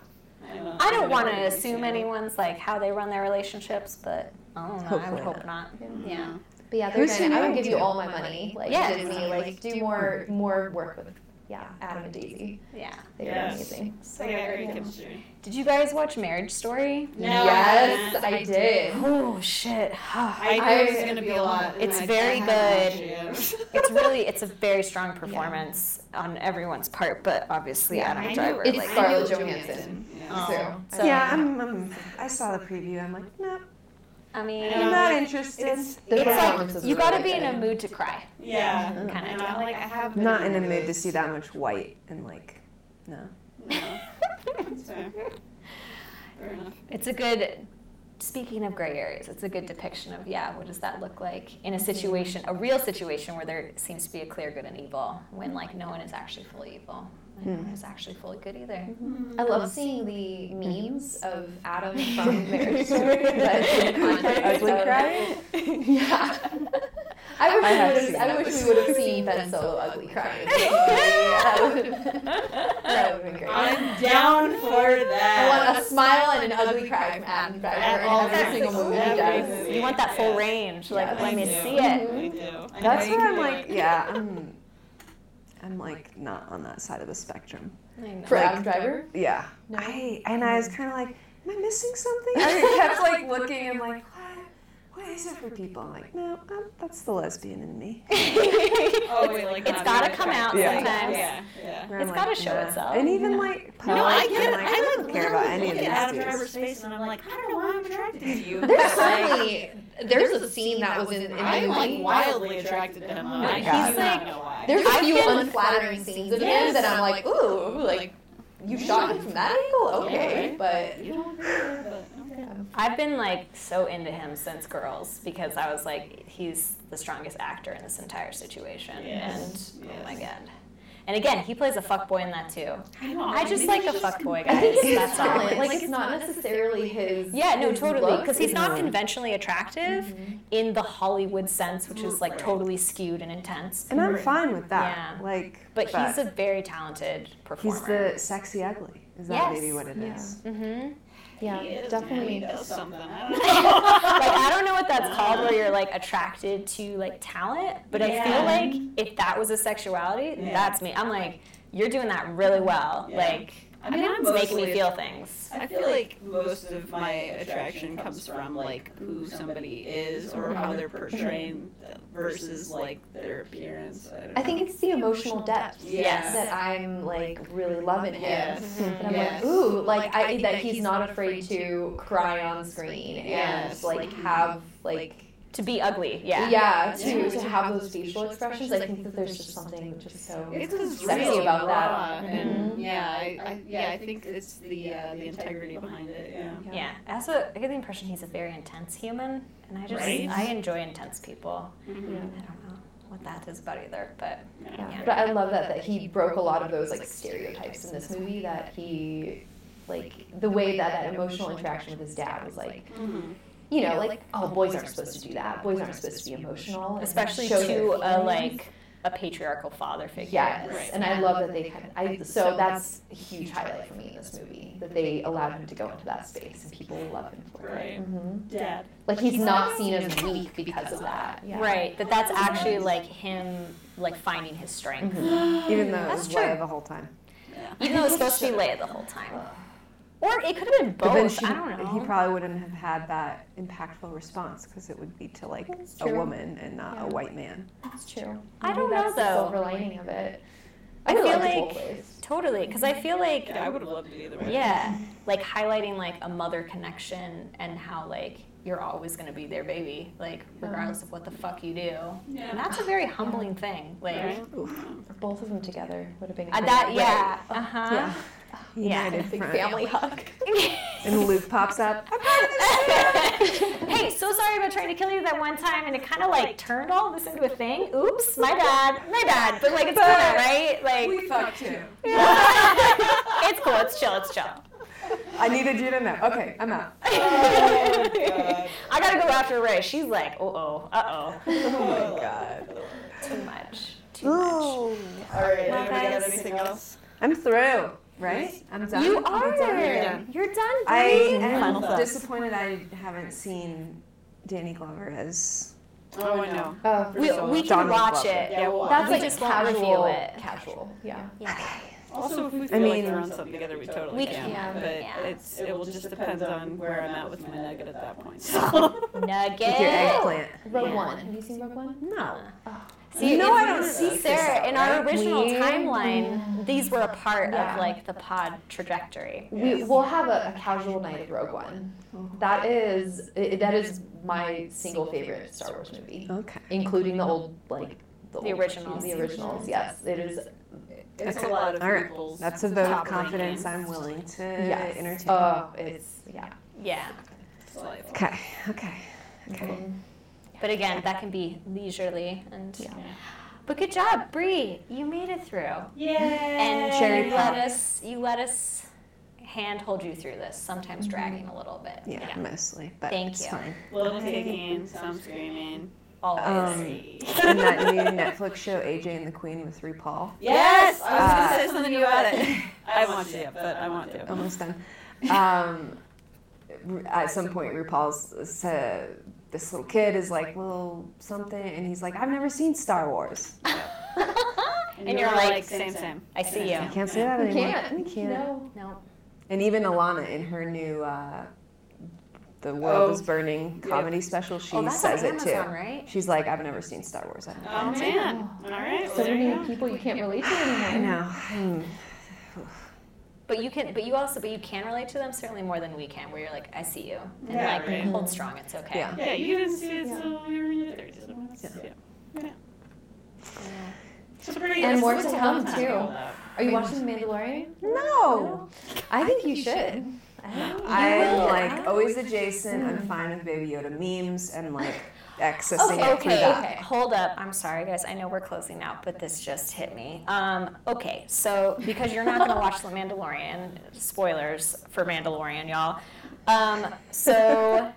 Speaker 5: I don't want to assume anyone's like how they run their relationships, but I don't know. I
Speaker 6: Hopefully
Speaker 5: would hope not. Yeah.
Speaker 8: But yeah, they're
Speaker 6: Who's
Speaker 8: gonna, I would give you all my money. Like
Speaker 5: Yeah.
Speaker 8: Disney, like do more more work with yeah, Adam and Daisy.
Speaker 5: Yeah.
Speaker 8: They're
Speaker 7: Yes.
Speaker 8: amazing.
Speaker 7: They got great chemistry.
Speaker 5: Did you guys watch Marriage Story?
Speaker 7: No,
Speaker 8: yes,
Speaker 7: I
Speaker 8: I did.
Speaker 5: Oh shit.
Speaker 7: I knew it was gonna be a lot.
Speaker 5: It's very good.
Speaker 7: it.
Speaker 5: it's really it's a very strong performance on everyone's part, but obviously
Speaker 8: Yeah,
Speaker 5: Adam
Speaker 7: I knew-
Speaker 5: Driver
Speaker 8: It's
Speaker 5: like
Speaker 8: Scarlett Johansson.
Speaker 7: Yeah.
Speaker 8: So,
Speaker 5: So-
Speaker 6: yeah, I'm, I'm, I saw the preview. I'm like, no,
Speaker 5: I mean
Speaker 7: Yeah.
Speaker 6: I'm um, not interested.
Speaker 7: It's-
Speaker 8: the
Speaker 5: it's like you
Speaker 8: were
Speaker 5: got to
Speaker 8: really
Speaker 5: be in a mood to cry.
Speaker 7: Yeah.
Speaker 5: Kind of
Speaker 7: And like, I have.
Speaker 6: Not in a mood to see that much white and like, no.
Speaker 7: No. Fair. Fair enough.
Speaker 5: It's a good. Speaking of gray areas, it's a good depiction of yeah. What does that look like in a situation, a real situation where there seems to be a clear good and evil, when like no one is actually fully evil, and no one is actually fully good either. Mm-hmm.
Speaker 8: I love seeing the memes mm-hmm. of Adam from Marriage Story. but in the context
Speaker 6: Ugly
Speaker 8: of-
Speaker 6: cry?
Speaker 8: Yeah. I wish,
Speaker 6: I
Speaker 8: we would have, I
Speaker 6: that.
Speaker 8: wish we would have seen Ben Solo ugly crying. that that would have been great.
Speaker 7: I'm down for
Speaker 8: I
Speaker 7: that.
Speaker 8: want a smile and an ugly cry from Adam Driver in
Speaker 7: all
Speaker 8: every single movie he does.
Speaker 5: You want that full
Speaker 7: Yes.
Speaker 5: range, like
Speaker 8: Yes.
Speaker 5: let me
Speaker 7: do.
Speaker 5: see it.
Speaker 7: I do.
Speaker 6: That's
Speaker 7: know
Speaker 6: where I'm like, yeah, I'm, I'm like not on that side of the spectrum.
Speaker 5: I.
Speaker 8: For
Speaker 6: Like-
Speaker 8: Adam Driver?
Speaker 6: Yeah.
Speaker 8: No.
Speaker 6: I and I was kind of like, am I missing something? I kept like looking. I'm like, what? What is it for people? I'm like, no, um, that's the lesbian in me.
Speaker 7: Oh, wait, like
Speaker 5: It's
Speaker 7: not
Speaker 5: gotta come out
Speaker 7: attracted.
Speaker 5: sometimes.
Speaker 7: Yeah, yeah.
Speaker 6: Where
Speaker 5: It's
Speaker 6: I'm
Speaker 5: gotta show
Speaker 6: nah.
Speaker 5: itself.
Speaker 6: And even like, Poe,
Speaker 7: No, I
Speaker 6: I'm
Speaker 7: get it.
Speaker 6: like,
Speaker 7: I
Speaker 6: don't
Speaker 7: like
Speaker 6: care about
Speaker 7: literally
Speaker 6: any of
Speaker 7: look
Speaker 6: these
Speaker 7: at Adam
Speaker 6: dudes.
Speaker 7: Driver's face, and I'm like, I don't know why I'm attracted to you.
Speaker 8: There's
Speaker 7: Like,
Speaker 8: certainly there's a scene that was in, in the
Speaker 7: I'm like wildly attracted to him. though. I
Speaker 6: God.
Speaker 7: do not know why.
Speaker 8: There's a
Speaker 5: I've
Speaker 8: few unflattering scenes of him
Speaker 7: Yes.
Speaker 8: that I'm like, ooh, like you shot him from that angle, okay,
Speaker 7: right.
Speaker 8: but
Speaker 7: You don't agree with it, but okay.
Speaker 5: I've been like so into him since Girls because I was like, he's the strongest actor in this entire situation,
Speaker 7: Yes.
Speaker 5: and oh
Speaker 7: Yes.
Speaker 5: my god. And again, he plays a fuckboy in that too.
Speaker 7: I know.
Speaker 5: I just like a
Speaker 7: it's just-
Speaker 5: fuckboy,
Speaker 8: I
Speaker 5: guys.
Speaker 8: think it's
Speaker 5: That's all.
Speaker 8: talent. Like, it's not necessarily his.
Speaker 5: Yeah, no,
Speaker 8: his
Speaker 5: totally. Because he's not conventionally attractive
Speaker 8: Mm-hmm.
Speaker 5: in the Hollywood sense, which is like totally skewed and intense.
Speaker 6: And I'm fine with that.
Speaker 5: Yeah.
Speaker 6: Like,
Speaker 5: But he's a very talented performer.
Speaker 6: he's the sexy ugly. Is that
Speaker 5: Yes.
Speaker 6: maybe what it
Speaker 8: Yeah.
Speaker 6: is?
Speaker 8: Yeah,
Speaker 7: He is, man.
Speaker 8: definitely.
Speaker 7: He does something. I don't know.
Speaker 5: like I don't know what that's called, where you're like attracted to like talent, but I feel like if that was a sexuality,
Speaker 7: Yeah.
Speaker 5: that's me. I'm like, you're doing that really well.
Speaker 7: Yeah.
Speaker 5: Like,
Speaker 7: I mean, I'm
Speaker 5: it's making me feel things.
Speaker 7: I feel like most of my attraction comes from like who somebody is or how they're portraying versus like their appearance. I, don't
Speaker 8: I think it's the emotional depth
Speaker 7: Yes.
Speaker 8: that I'm like really loving him.
Speaker 7: Yes.
Speaker 8: And I'm
Speaker 7: Yes.
Speaker 8: like, ooh, like I that he's not afraid to cry on screen and
Speaker 7: Yes.
Speaker 8: like have like
Speaker 5: To be ugly, yeah.
Speaker 8: yeah, to,
Speaker 7: Yeah.
Speaker 8: to have those facial expressions. I think that there's just something just so
Speaker 7: It's just
Speaker 8: sexy
Speaker 7: real
Speaker 8: about that.
Speaker 7: raw, and
Speaker 8: Mhm.
Speaker 7: yeah, I, I yeah I think it's the uh, the integrity behind it. Yeah.
Speaker 5: Yeah. I also I get the impression he's a very intense human, and I just
Speaker 7: Right.
Speaker 5: I enjoy intense people.
Speaker 8: Yeah.
Speaker 5: I don't know what that is about either, but
Speaker 8: Yeah.
Speaker 5: Yeah.
Speaker 8: But I love that that he broke a lot of those like stereotypes in this movie. That he like the way that that emotional interaction with his dad was like,
Speaker 7: Mhm.
Speaker 8: You know, like oh boys aren't supposed to do that. Boys aren't supposed to be emotional,
Speaker 5: especially to a like a patriarchal father figure.
Speaker 8: Yes,
Speaker 7: Right.
Speaker 8: and I love that they kind of, I, so that's a huge highlight for me in this movie, that they allowed him to go into that space and people love him for it.
Speaker 7: Right.
Speaker 8: hmm
Speaker 7: Dad.
Speaker 8: Like he's not seen as weak because of that. Yeah.
Speaker 5: Right, that that's actually like him like finding his strength.
Speaker 6: Even though it
Speaker 5: That's
Speaker 6: was Leia
Speaker 5: true.
Speaker 6: the whole time.
Speaker 5: Even though it's supposed to be Leia the whole time. Or it could have been both.
Speaker 6: But then
Speaker 5: both.
Speaker 6: she,
Speaker 5: I don't know.
Speaker 6: he probably wouldn't have had that impactful response because it would be to like
Speaker 8: That's
Speaker 6: a
Speaker 8: true.
Speaker 6: woman and not
Speaker 8: Yeah.
Speaker 6: a white man.
Speaker 8: That's true.
Speaker 5: I don't know,
Speaker 8: that's the
Speaker 5: though.
Speaker 8: silver lining of it.
Speaker 5: I
Speaker 8: would
Speaker 5: feel
Speaker 8: love
Speaker 5: like- Totally, because I feel like
Speaker 7: Yeah, I would have loved it either way.
Speaker 5: yeah, like highlighting like a mother connection and how like you're always gonna be their baby, like regardless of what the fuck you do.
Speaker 7: Yeah.
Speaker 5: And that's a very humbling thing. Like
Speaker 7: Right?
Speaker 8: Both of them together would have been
Speaker 5: uh, that, yeah, uh huh.
Speaker 6: Yeah.
Speaker 5: Yeah.
Speaker 6: United
Speaker 8: Big
Speaker 6: front.
Speaker 8: family hug.
Speaker 6: And Luke pops up.
Speaker 5: hey, so sorry about trying to kill you that one time, and it kind of like turned all this into a thing. Oops, my bad, my bad. But like it's cool, right? Like we
Speaker 6: fucked too.
Speaker 5: it's cool. It's chill. It's chill.
Speaker 6: I needed you to know. Okay, I'm out.
Speaker 5: I gotta go after Rey. She's like, uh oh, uh oh,
Speaker 6: Oh my god.
Speaker 5: too much, too much.
Speaker 6: Oh.
Speaker 7: All right.
Speaker 5: Well,
Speaker 7: anybody got anything else?
Speaker 6: I'm through, right? I'm done.
Speaker 5: You
Speaker 6: I'm
Speaker 5: are.
Speaker 6: done.
Speaker 7: done.
Speaker 5: You're done.
Speaker 6: I am
Speaker 7: Final
Speaker 6: disappointed I haven't seen Danny Glover as
Speaker 7: Oh, I know.
Speaker 8: Uh,
Speaker 5: We, we can
Speaker 6: Donald
Speaker 5: watch
Speaker 6: Glover.
Speaker 5: it.
Speaker 7: Yeah, we'll
Speaker 8: that's like
Speaker 5: just won't
Speaker 8: casual.
Speaker 5: it.
Speaker 8: Casual. Yeah.
Speaker 5: Yeah.
Speaker 7: Also, if we
Speaker 6: I
Speaker 7: feel like
Speaker 6: mean-
Speaker 7: we're on something together, we totally
Speaker 5: We
Speaker 7: can.
Speaker 8: can,
Speaker 7: But
Speaker 5: yeah.
Speaker 7: it's it will just depend on where I'm at with my nugget at that point. So.
Speaker 5: Nugget.
Speaker 6: with your eggplant.
Speaker 8: Rogue
Speaker 5: Yeah.
Speaker 8: One. Have you seen Rogue One?
Speaker 6: No.
Speaker 5: See,
Speaker 6: No, I don't see this
Speaker 5: Sarah,
Speaker 6: out,
Speaker 5: in our
Speaker 6: right?
Speaker 5: original
Speaker 8: We-
Speaker 5: timeline, these were a part
Speaker 8: Yeah.
Speaker 5: of like the pod trajectory.
Speaker 8: We will have a, a casual night of Rogue One. That is i that is my single favorite Star Wars movie,
Speaker 6: Okay.
Speaker 8: including the old like
Speaker 5: The
Speaker 8: old-
Speaker 5: originals.
Speaker 8: The originals, yes, it is.
Speaker 7: It's
Speaker 6: Okay.
Speaker 7: a lot of
Speaker 6: All right.
Speaker 7: people's
Speaker 6: That's a vote of confidence. I'm willing to
Speaker 8: Yes.
Speaker 6: entertain.
Speaker 8: Oh, it's yeah.
Speaker 5: Yeah.
Speaker 7: It's
Speaker 6: okay. Okay. Okay.
Speaker 8: Mhm.
Speaker 5: But again, that can be leisurely and.
Speaker 8: Yeah.
Speaker 5: But good job, Brie. You made it through.
Speaker 7: Yay!
Speaker 5: And
Speaker 6: Cherry
Speaker 5: you let us. You let us hand hold you through this. Sometimes dragging a little bit.
Speaker 6: Yeah, mostly, but
Speaker 5: Thank
Speaker 6: it's
Speaker 5: you.
Speaker 6: fine.
Speaker 7: Little kicking, some screaming.
Speaker 5: Always.
Speaker 6: Um, and that new Netflix show, AJ and the Queen with RuPaul.
Speaker 7: Yes, I was
Speaker 6: Uh,
Speaker 7: gonna say something about it. I haven't watched it yet, but I want to.
Speaker 6: Almost done. Um, at some point, RuPaul's said this little kid is like, well, something, and he's like, I've never seen Star Wars.
Speaker 7: And,
Speaker 5: And
Speaker 7: you're
Speaker 5: you're
Speaker 7: like,
Speaker 5: like,
Speaker 7: same, same.
Speaker 5: I see you.
Speaker 6: I can't say that
Speaker 8: You
Speaker 6: anymore.
Speaker 8: can't.
Speaker 6: You can't.
Speaker 8: No.
Speaker 5: No.
Speaker 6: And even Alana in her new uh, "The World
Speaker 7: Oh.
Speaker 6: Is Burning"
Speaker 7: Yep.
Speaker 6: comedy special, she
Speaker 5: oh, that's
Speaker 6: says
Speaker 5: on
Speaker 6: it too.
Speaker 5: Amazon, right?
Speaker 6: She's like, I've never seen Star Wars. I don't
Speaker 7: Oh
Speaker 6: know.
Speaker 7: man! All right,
Speaker 8: So
Speaker 7: well, there you
Speaker 8: many
Speaker 7: go.
Speaker 8: people you can't relate to anymore.
Speaker 6: I know. I'm-
Speaker 5: But you can, but you also, but you can relate to them certainly more than we can. Where you're like, I see you, and
Speaker 7: Yeah,
Speaker 5: like
Speaker 7: right.
Speaker 5: hold strong. It's okay.
Speaker 6: Yeah.
Speaker 7: Yeah, you didn't see it till you were in your thirties. So
Speaker 6: Yeah.
Speaker 7: yeah.
Speaker 5: Yeah.
Speaker 7: Pretty-
Speaker 8: And
Speaker 7: it's
Speaker 8: more to
Speaker 7: lot
Speaker 8: come, too. Are you watching The Mandalorian?
Speaker 6: No.
Speaker 8: I think you should.
Speaker 6: I'm like always adjacent. I'm fine with Baby Yoda memes and like accessing it through
Speaker 5: Okay,
Speaker 6: that.
Speaker 5: hold up. I'm sorry, guys. I know we're closing out, but this just hit me. Um, okay, so because you're not going to watch The Mandalorian, spoilers for Mandalorian, y'all. Um, so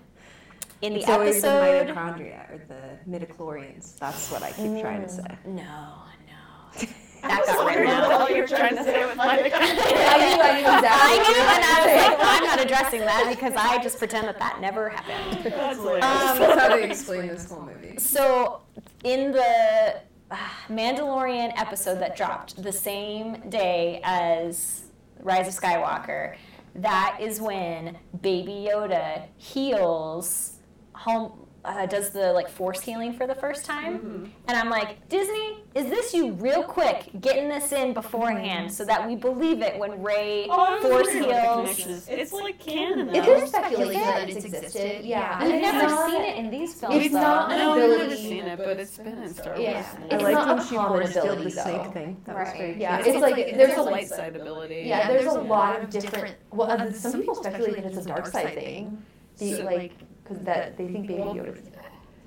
Speaker 5: in the
Speaker 6: It's always the mitochondria or the midichlorians. That's what I keep trying to say.
Speaker 5: no, no, that got written out.
Speaker 7: all you're trying to say with my
Speaker 8: I knew, I knew exactly.
Speaker 5: I knew, and I was like, well, I'm not addressing that because I just pretend that that never happened.
Speaker 7: That's hilarious.
Speaker 5: Um,
Speaker 6: That's how they explain this whole movie.
Speaker 5: So, in the uh, Mandalorian episode that dropped the same day as Rise of Skywalker, that is when Baby Yoda heals home. Uh, does the like force healing for the first time, and I'm like, Disney, is this you real quick getting this in beforehand so that we believe it when Rey
Speaker 7: Oh,
Speaker 5: force
Speaker 7: wondering what the
Speaker 5: heals?
Speaker 7: connection. It's like canon.
Speaker 8: If
Speaker 7: though.
Speaker 8: speculation that it's existed, yeah.
Speaker 5: I've never
Speaker 8: not-
Speaker 5: seen it in these films.
Speaker 8: It's
Speaker 5: though.
Speaker 8: not an
Speaker 7: No, I've never seen it, but it's been in Star Wars.
Speaker 8: Yeah.
Speaker 6: I
Speaker 8: It's
Speaker 6: liked
Speaker 8: not
Speaker 6: when
Speaker 8: a
Speaker 6: she
Speaker 8: common
Speaker 6: force healed
Speaker 8: ability,
Speaker 6: the snake
Speaker 8: though.
Speaker 6: thing. That was
Speaker 5: Right.
Speaker 6: very
Speaker 8: Yeah,
Speaker 6: cute.
Speaker 8: it's like
Speaker 7: There's
Speaker 8: there's
Speaker 7: a
Speaker 8: a
Speaker 7: light side ability.
Speaker 8: Yeah, there's a lot of different. Well, uh, some people speculate that it's a dark side thing. The, like, because that they think Baby
Speaker 7: Well,
Speaker 8: Yoda.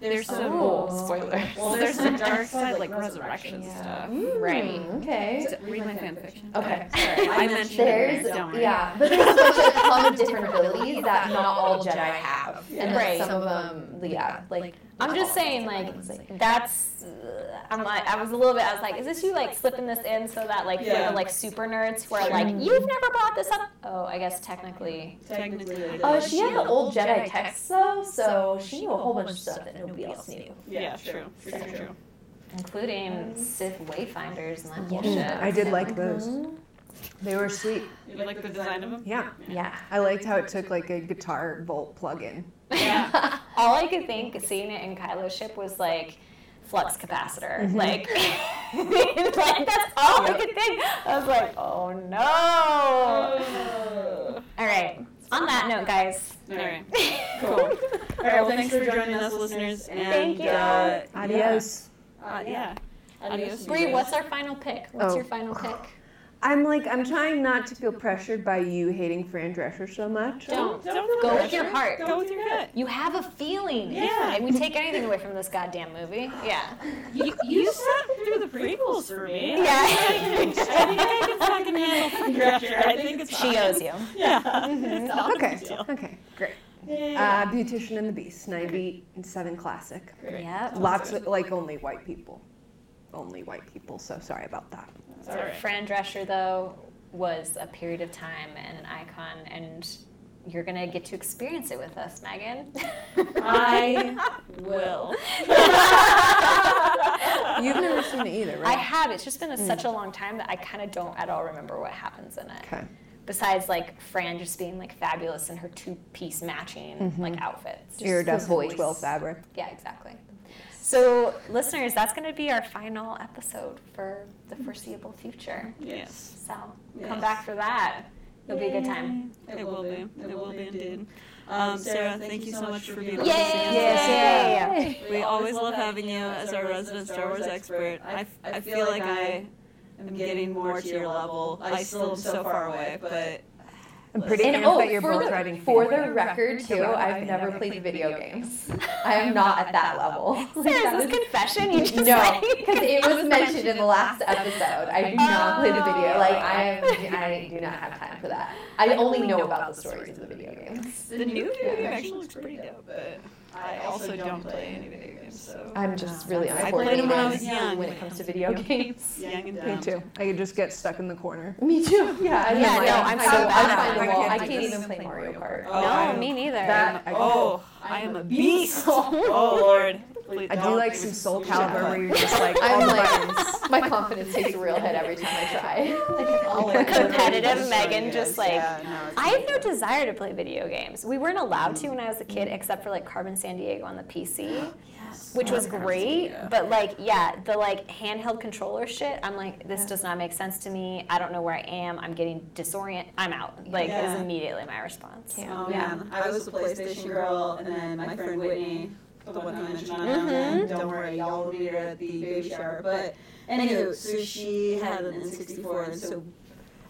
Speaker 7: There's some
Speaker 8: Oh, spoilers.
Speaker 7: Well, there's some dark side like resurrection stuff.
Speaker 5: Right.
Speaker 8: Mm, Okay.
Speaker 7: Read my fan fiction.
Speaker 8: Okay.
Speaker 7: Sorry, I mentioned
Speaker 8: There's
Speaker 7: it. Don't
Speaker 8: yeah, but there's a bunch of ton of different abilities that not all Jedi have, and
Speaker 5: Right.
Speaker 8: some of them, yeah, like.
Speaker 5: I'm just saying, like, that's. Uh, I'm like, I was a little bit. I was like, is this you like slipping this in so that like for
Speaker 7: Yeah.
Speaker 5: the like super nerds who are like, you've never brought this up? Oh, I guess technically.
Speaker 7: Technically, it
Speaker 8: Uh, she had the old Jedi texts though, so she knew a whole bunch of stuff that nobody else knew.
Speaker 7: Yeah, true. True, true, true.
Speaker 5: Including Sith Wayfinders and that
Speaker 8: Yeah.
Speaker 5: bullshit.
Speaker 6: I did like those. They were sweet.
Speaker 7: You like the design of them?
Speaker 6: Yeah.
Speaker 8: Yeah.
Speaker 6: I liked how it took like a guitar volt plug-in.
Speaker 7: Yeah.
Speaker 5: All I could think seeing it in Kylo's ship was like flux capacitor.
Speaker 6: Mhm.
Speaker 5: Like, like that's all I could think. I was like, oh no. All right. On that note, guys.
Speaker 7: All right. Cool. All right. Well, thanks for joining us, listeners. And,
Speaker 5: Thank you.
Speaker 7: Uh,
Speaker 6: Adios.
Speaker 7: Yeah. Uh, yeah. Adios. Brie,
Speaker 5: what's our final pick? What's
Speaker 6: Oh.
Speaker 5: your final pick?
Speaker 6: I'm like I'm trying not to feel pressured by you hating Fran Drescher so much.
Speaker 5: Don't.
Speaker 7: Don't feel
Speaker 5: Go with your heart.
Speaker 7: Go with your gut.
Speaker 5: You have a feeling.
Speaker 7: Yeah.
Speaker 5: And we take anything away from this goddamn movie. Yeah.
Speaker 7: You, you sat through the prequels for me.
Speaker 5: Yeah.
Speaker 7: I think I can fucking handle Fran Drescher. I think it's
Speaker 5: She
Speaker 7: fine.
Speaker 5: owes you.
Speaker 7: Yeah. It's not a
Speaker 6: Okay.
Speaker 7: deal.
Speaker 6: Okay. Great.
Speaker 7: Yeah.
Speaker 6: Uh, Beautician and the Beast, 97 classic.
Speaker 5: Yep.
Speaker 6: Lots of like only white people. Only white people. So sorry about that.
Speaker 7: It's all right.
Speaker 5: Fran Drescher, though, was a period of time and an icon, and you're gonna get to experience it with us, Megan.
Speaker 7: I will.
Speaker 6: You've never seen it either, right?
Speaker 5: I have. It's just been a, hmm. such a long time that I kind of don't at all remember what happens in it.
Speaker 6: Okay.
Speaker 5: Besides, like Fran just being like fabulous in her two-piece matching mm-hmm. like outfits.
Speaker 6: Iridescent
Speaker 8: voice.
Speaker 6: twill fabric.
Speaker 5: Yeah, exactly. So, listeners, that's going to be our final episode for the foreseeable future.
Speaker 7: Yes.
Speaker 5: So,
Speaker 7: Yes.
Speaker 5: come back for that. It'll be a good time.
Speaker 7: It will be. It will be indeed. Um, Sarah, thank you so much for being on
Speaker 5: Yay!
Speaker 7: the scene. We always love having you as our resident Star Wars expert. I, I feel like I am getting more to your level. I still am so far away, but
Speaker 6: I'm pretty
Speaker 8: And
Speaker 6: amped
Speaker 8: oh,
Speaker 6: that you're
Speaker 8: for
Speaker 6: both
Speaker 8: the,
Speaker 6: writing
Speaker 8: for
Speaker 6: fan
Speaker 8: the record too, I've never played video games. I am not at that level. Like,
Speaker 5: Sarah,
Speaker 8: that
Speaker 5: is this
Speaker 8: is-
Speaker 5: confession? You just
Speaker 8: No, because it was mentioned in the last episode. I do not oh. play the video. Oh, like I am, I do not have time for that. I only know about the stories of the video games.
Speaker 7: the new video game actually looks pretty dope. But I also don't play any video games, so
Speaker 8: I'm just really
Speaker 7: I played them when I was young.
Speaker 8: when it comes to video games.
Speaker 7: young and
Speaker 6: Me
Speaker 7: dumb.
Speaker 6: too. I could just get stuck in the corner.
Speaker 8: Me too. Yeah, I
Speaker 5: Yeah, no, I'm so bad
Speaker 8: I
Speaker 5: at
Speaker 8: find
Speaker 6: it.
Speaker 8: the wall.
Speaker 6: I
Speaker 8: I
Speaker 6: can't
Speaker 8: can't even play Mario Kart.
Speaker 7: Oh,
Speaker 5: no,
Speaker 7: I-
Speaker 5: me neither.
Speaker 6: That I
Speaker 7: Oh, I am a beast. Oh Lord. Please
Speaker 6: I do like some Soul
Speaker 7: shut
Speaker 6: Calibur where you're just like
Speaker 8: I'm
Speaker 6: all the
Speaker 8: like- My confidence takes a real hit every time I try.
Speaker 5: Competitive Megan just, like,
Speaker 7: Yeah, no, it's
Speaker 5: I have no desire to play video games. We weren't allowed to when I was a kid, except for like Carmen Sandiego on the PC, which was great. But like, yeah, the like handheld controller shit. I'm like, this does not make sense to me. I don't know where I am. I'm getting disoriented. I'm out. Like,
Speaker 7: Yeah.
Speaker 5: is immediately my response.
Speaker 7: Oh
Speaker 8: Yeah.
Speaker 7: man, I was a PlayStation girl, and then my friend Whitney the one I mentioned on mm Don't worry, y'all will meet her at the baby shower. But anywho, so she had an N64, and so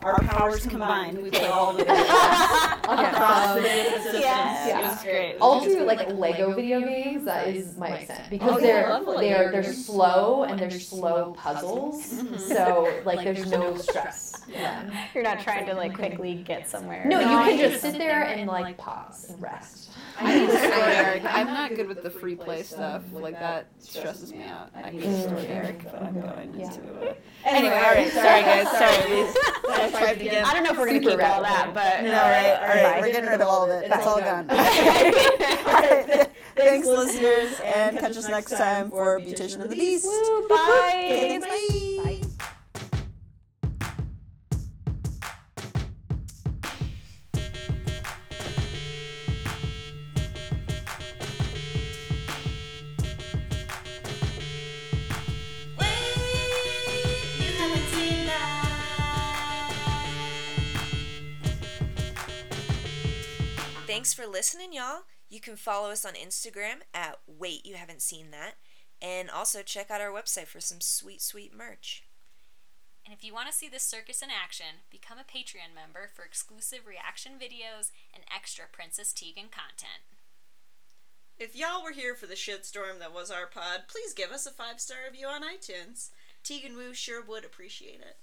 Speaker 7: our powers combined, we played all the video games across the different systems.
Speaker 5: Yeah.
Speaker 7: It was great.
Speaker 8: I'll do like Lego video games. That is my extent because
Speaker 7: Oh,
Speaker 8: they're
Speaker 7: yeah, I love
Speaker 8: they're they're slow and they're slow puzzles. So like there's no stress. Yeah.
Speaker 5: You're not trying to like quickly get somewhere.
Speaker 8: No, you can just sit there and like pause and rest.
Speaker 10: I need a story arc. I'm not good with the free play stuff. Like that stresses me out. I need a story arc.
Speaker 7: but I'm going
Speaker 8: Yeah.
Speaker 7: into it. Anyway, all right. Sorry, guys. Sorry. We sidetracked again.
Speaker 5: I don't know if we're gonna keep all that, but
Speaker 7: No, all right, all right. We're getting rid of all of it. It's
Speaker 8: Bye.
Speaker 7: all gone. Thanks, listeners, and catch us next time for Beautician of the Beast.
Speaker 5: bye.
Speaker 7: Bye.
Speaker 2: Thanks for listening, y'all. You can follow us on Instagram at Wait You Haven't Seen That, and also check out our website for some sweet, sweet merch.
Speaker 1: And if you want to see this circus in action, become a Patreon member for exclusive reaction videos and extra Princess Tegan content.
Speaker 7: If y'all were here for the shitstorm that was our pod, please give us a five star review on iTunes. Tegan Wu sure would appreciate it.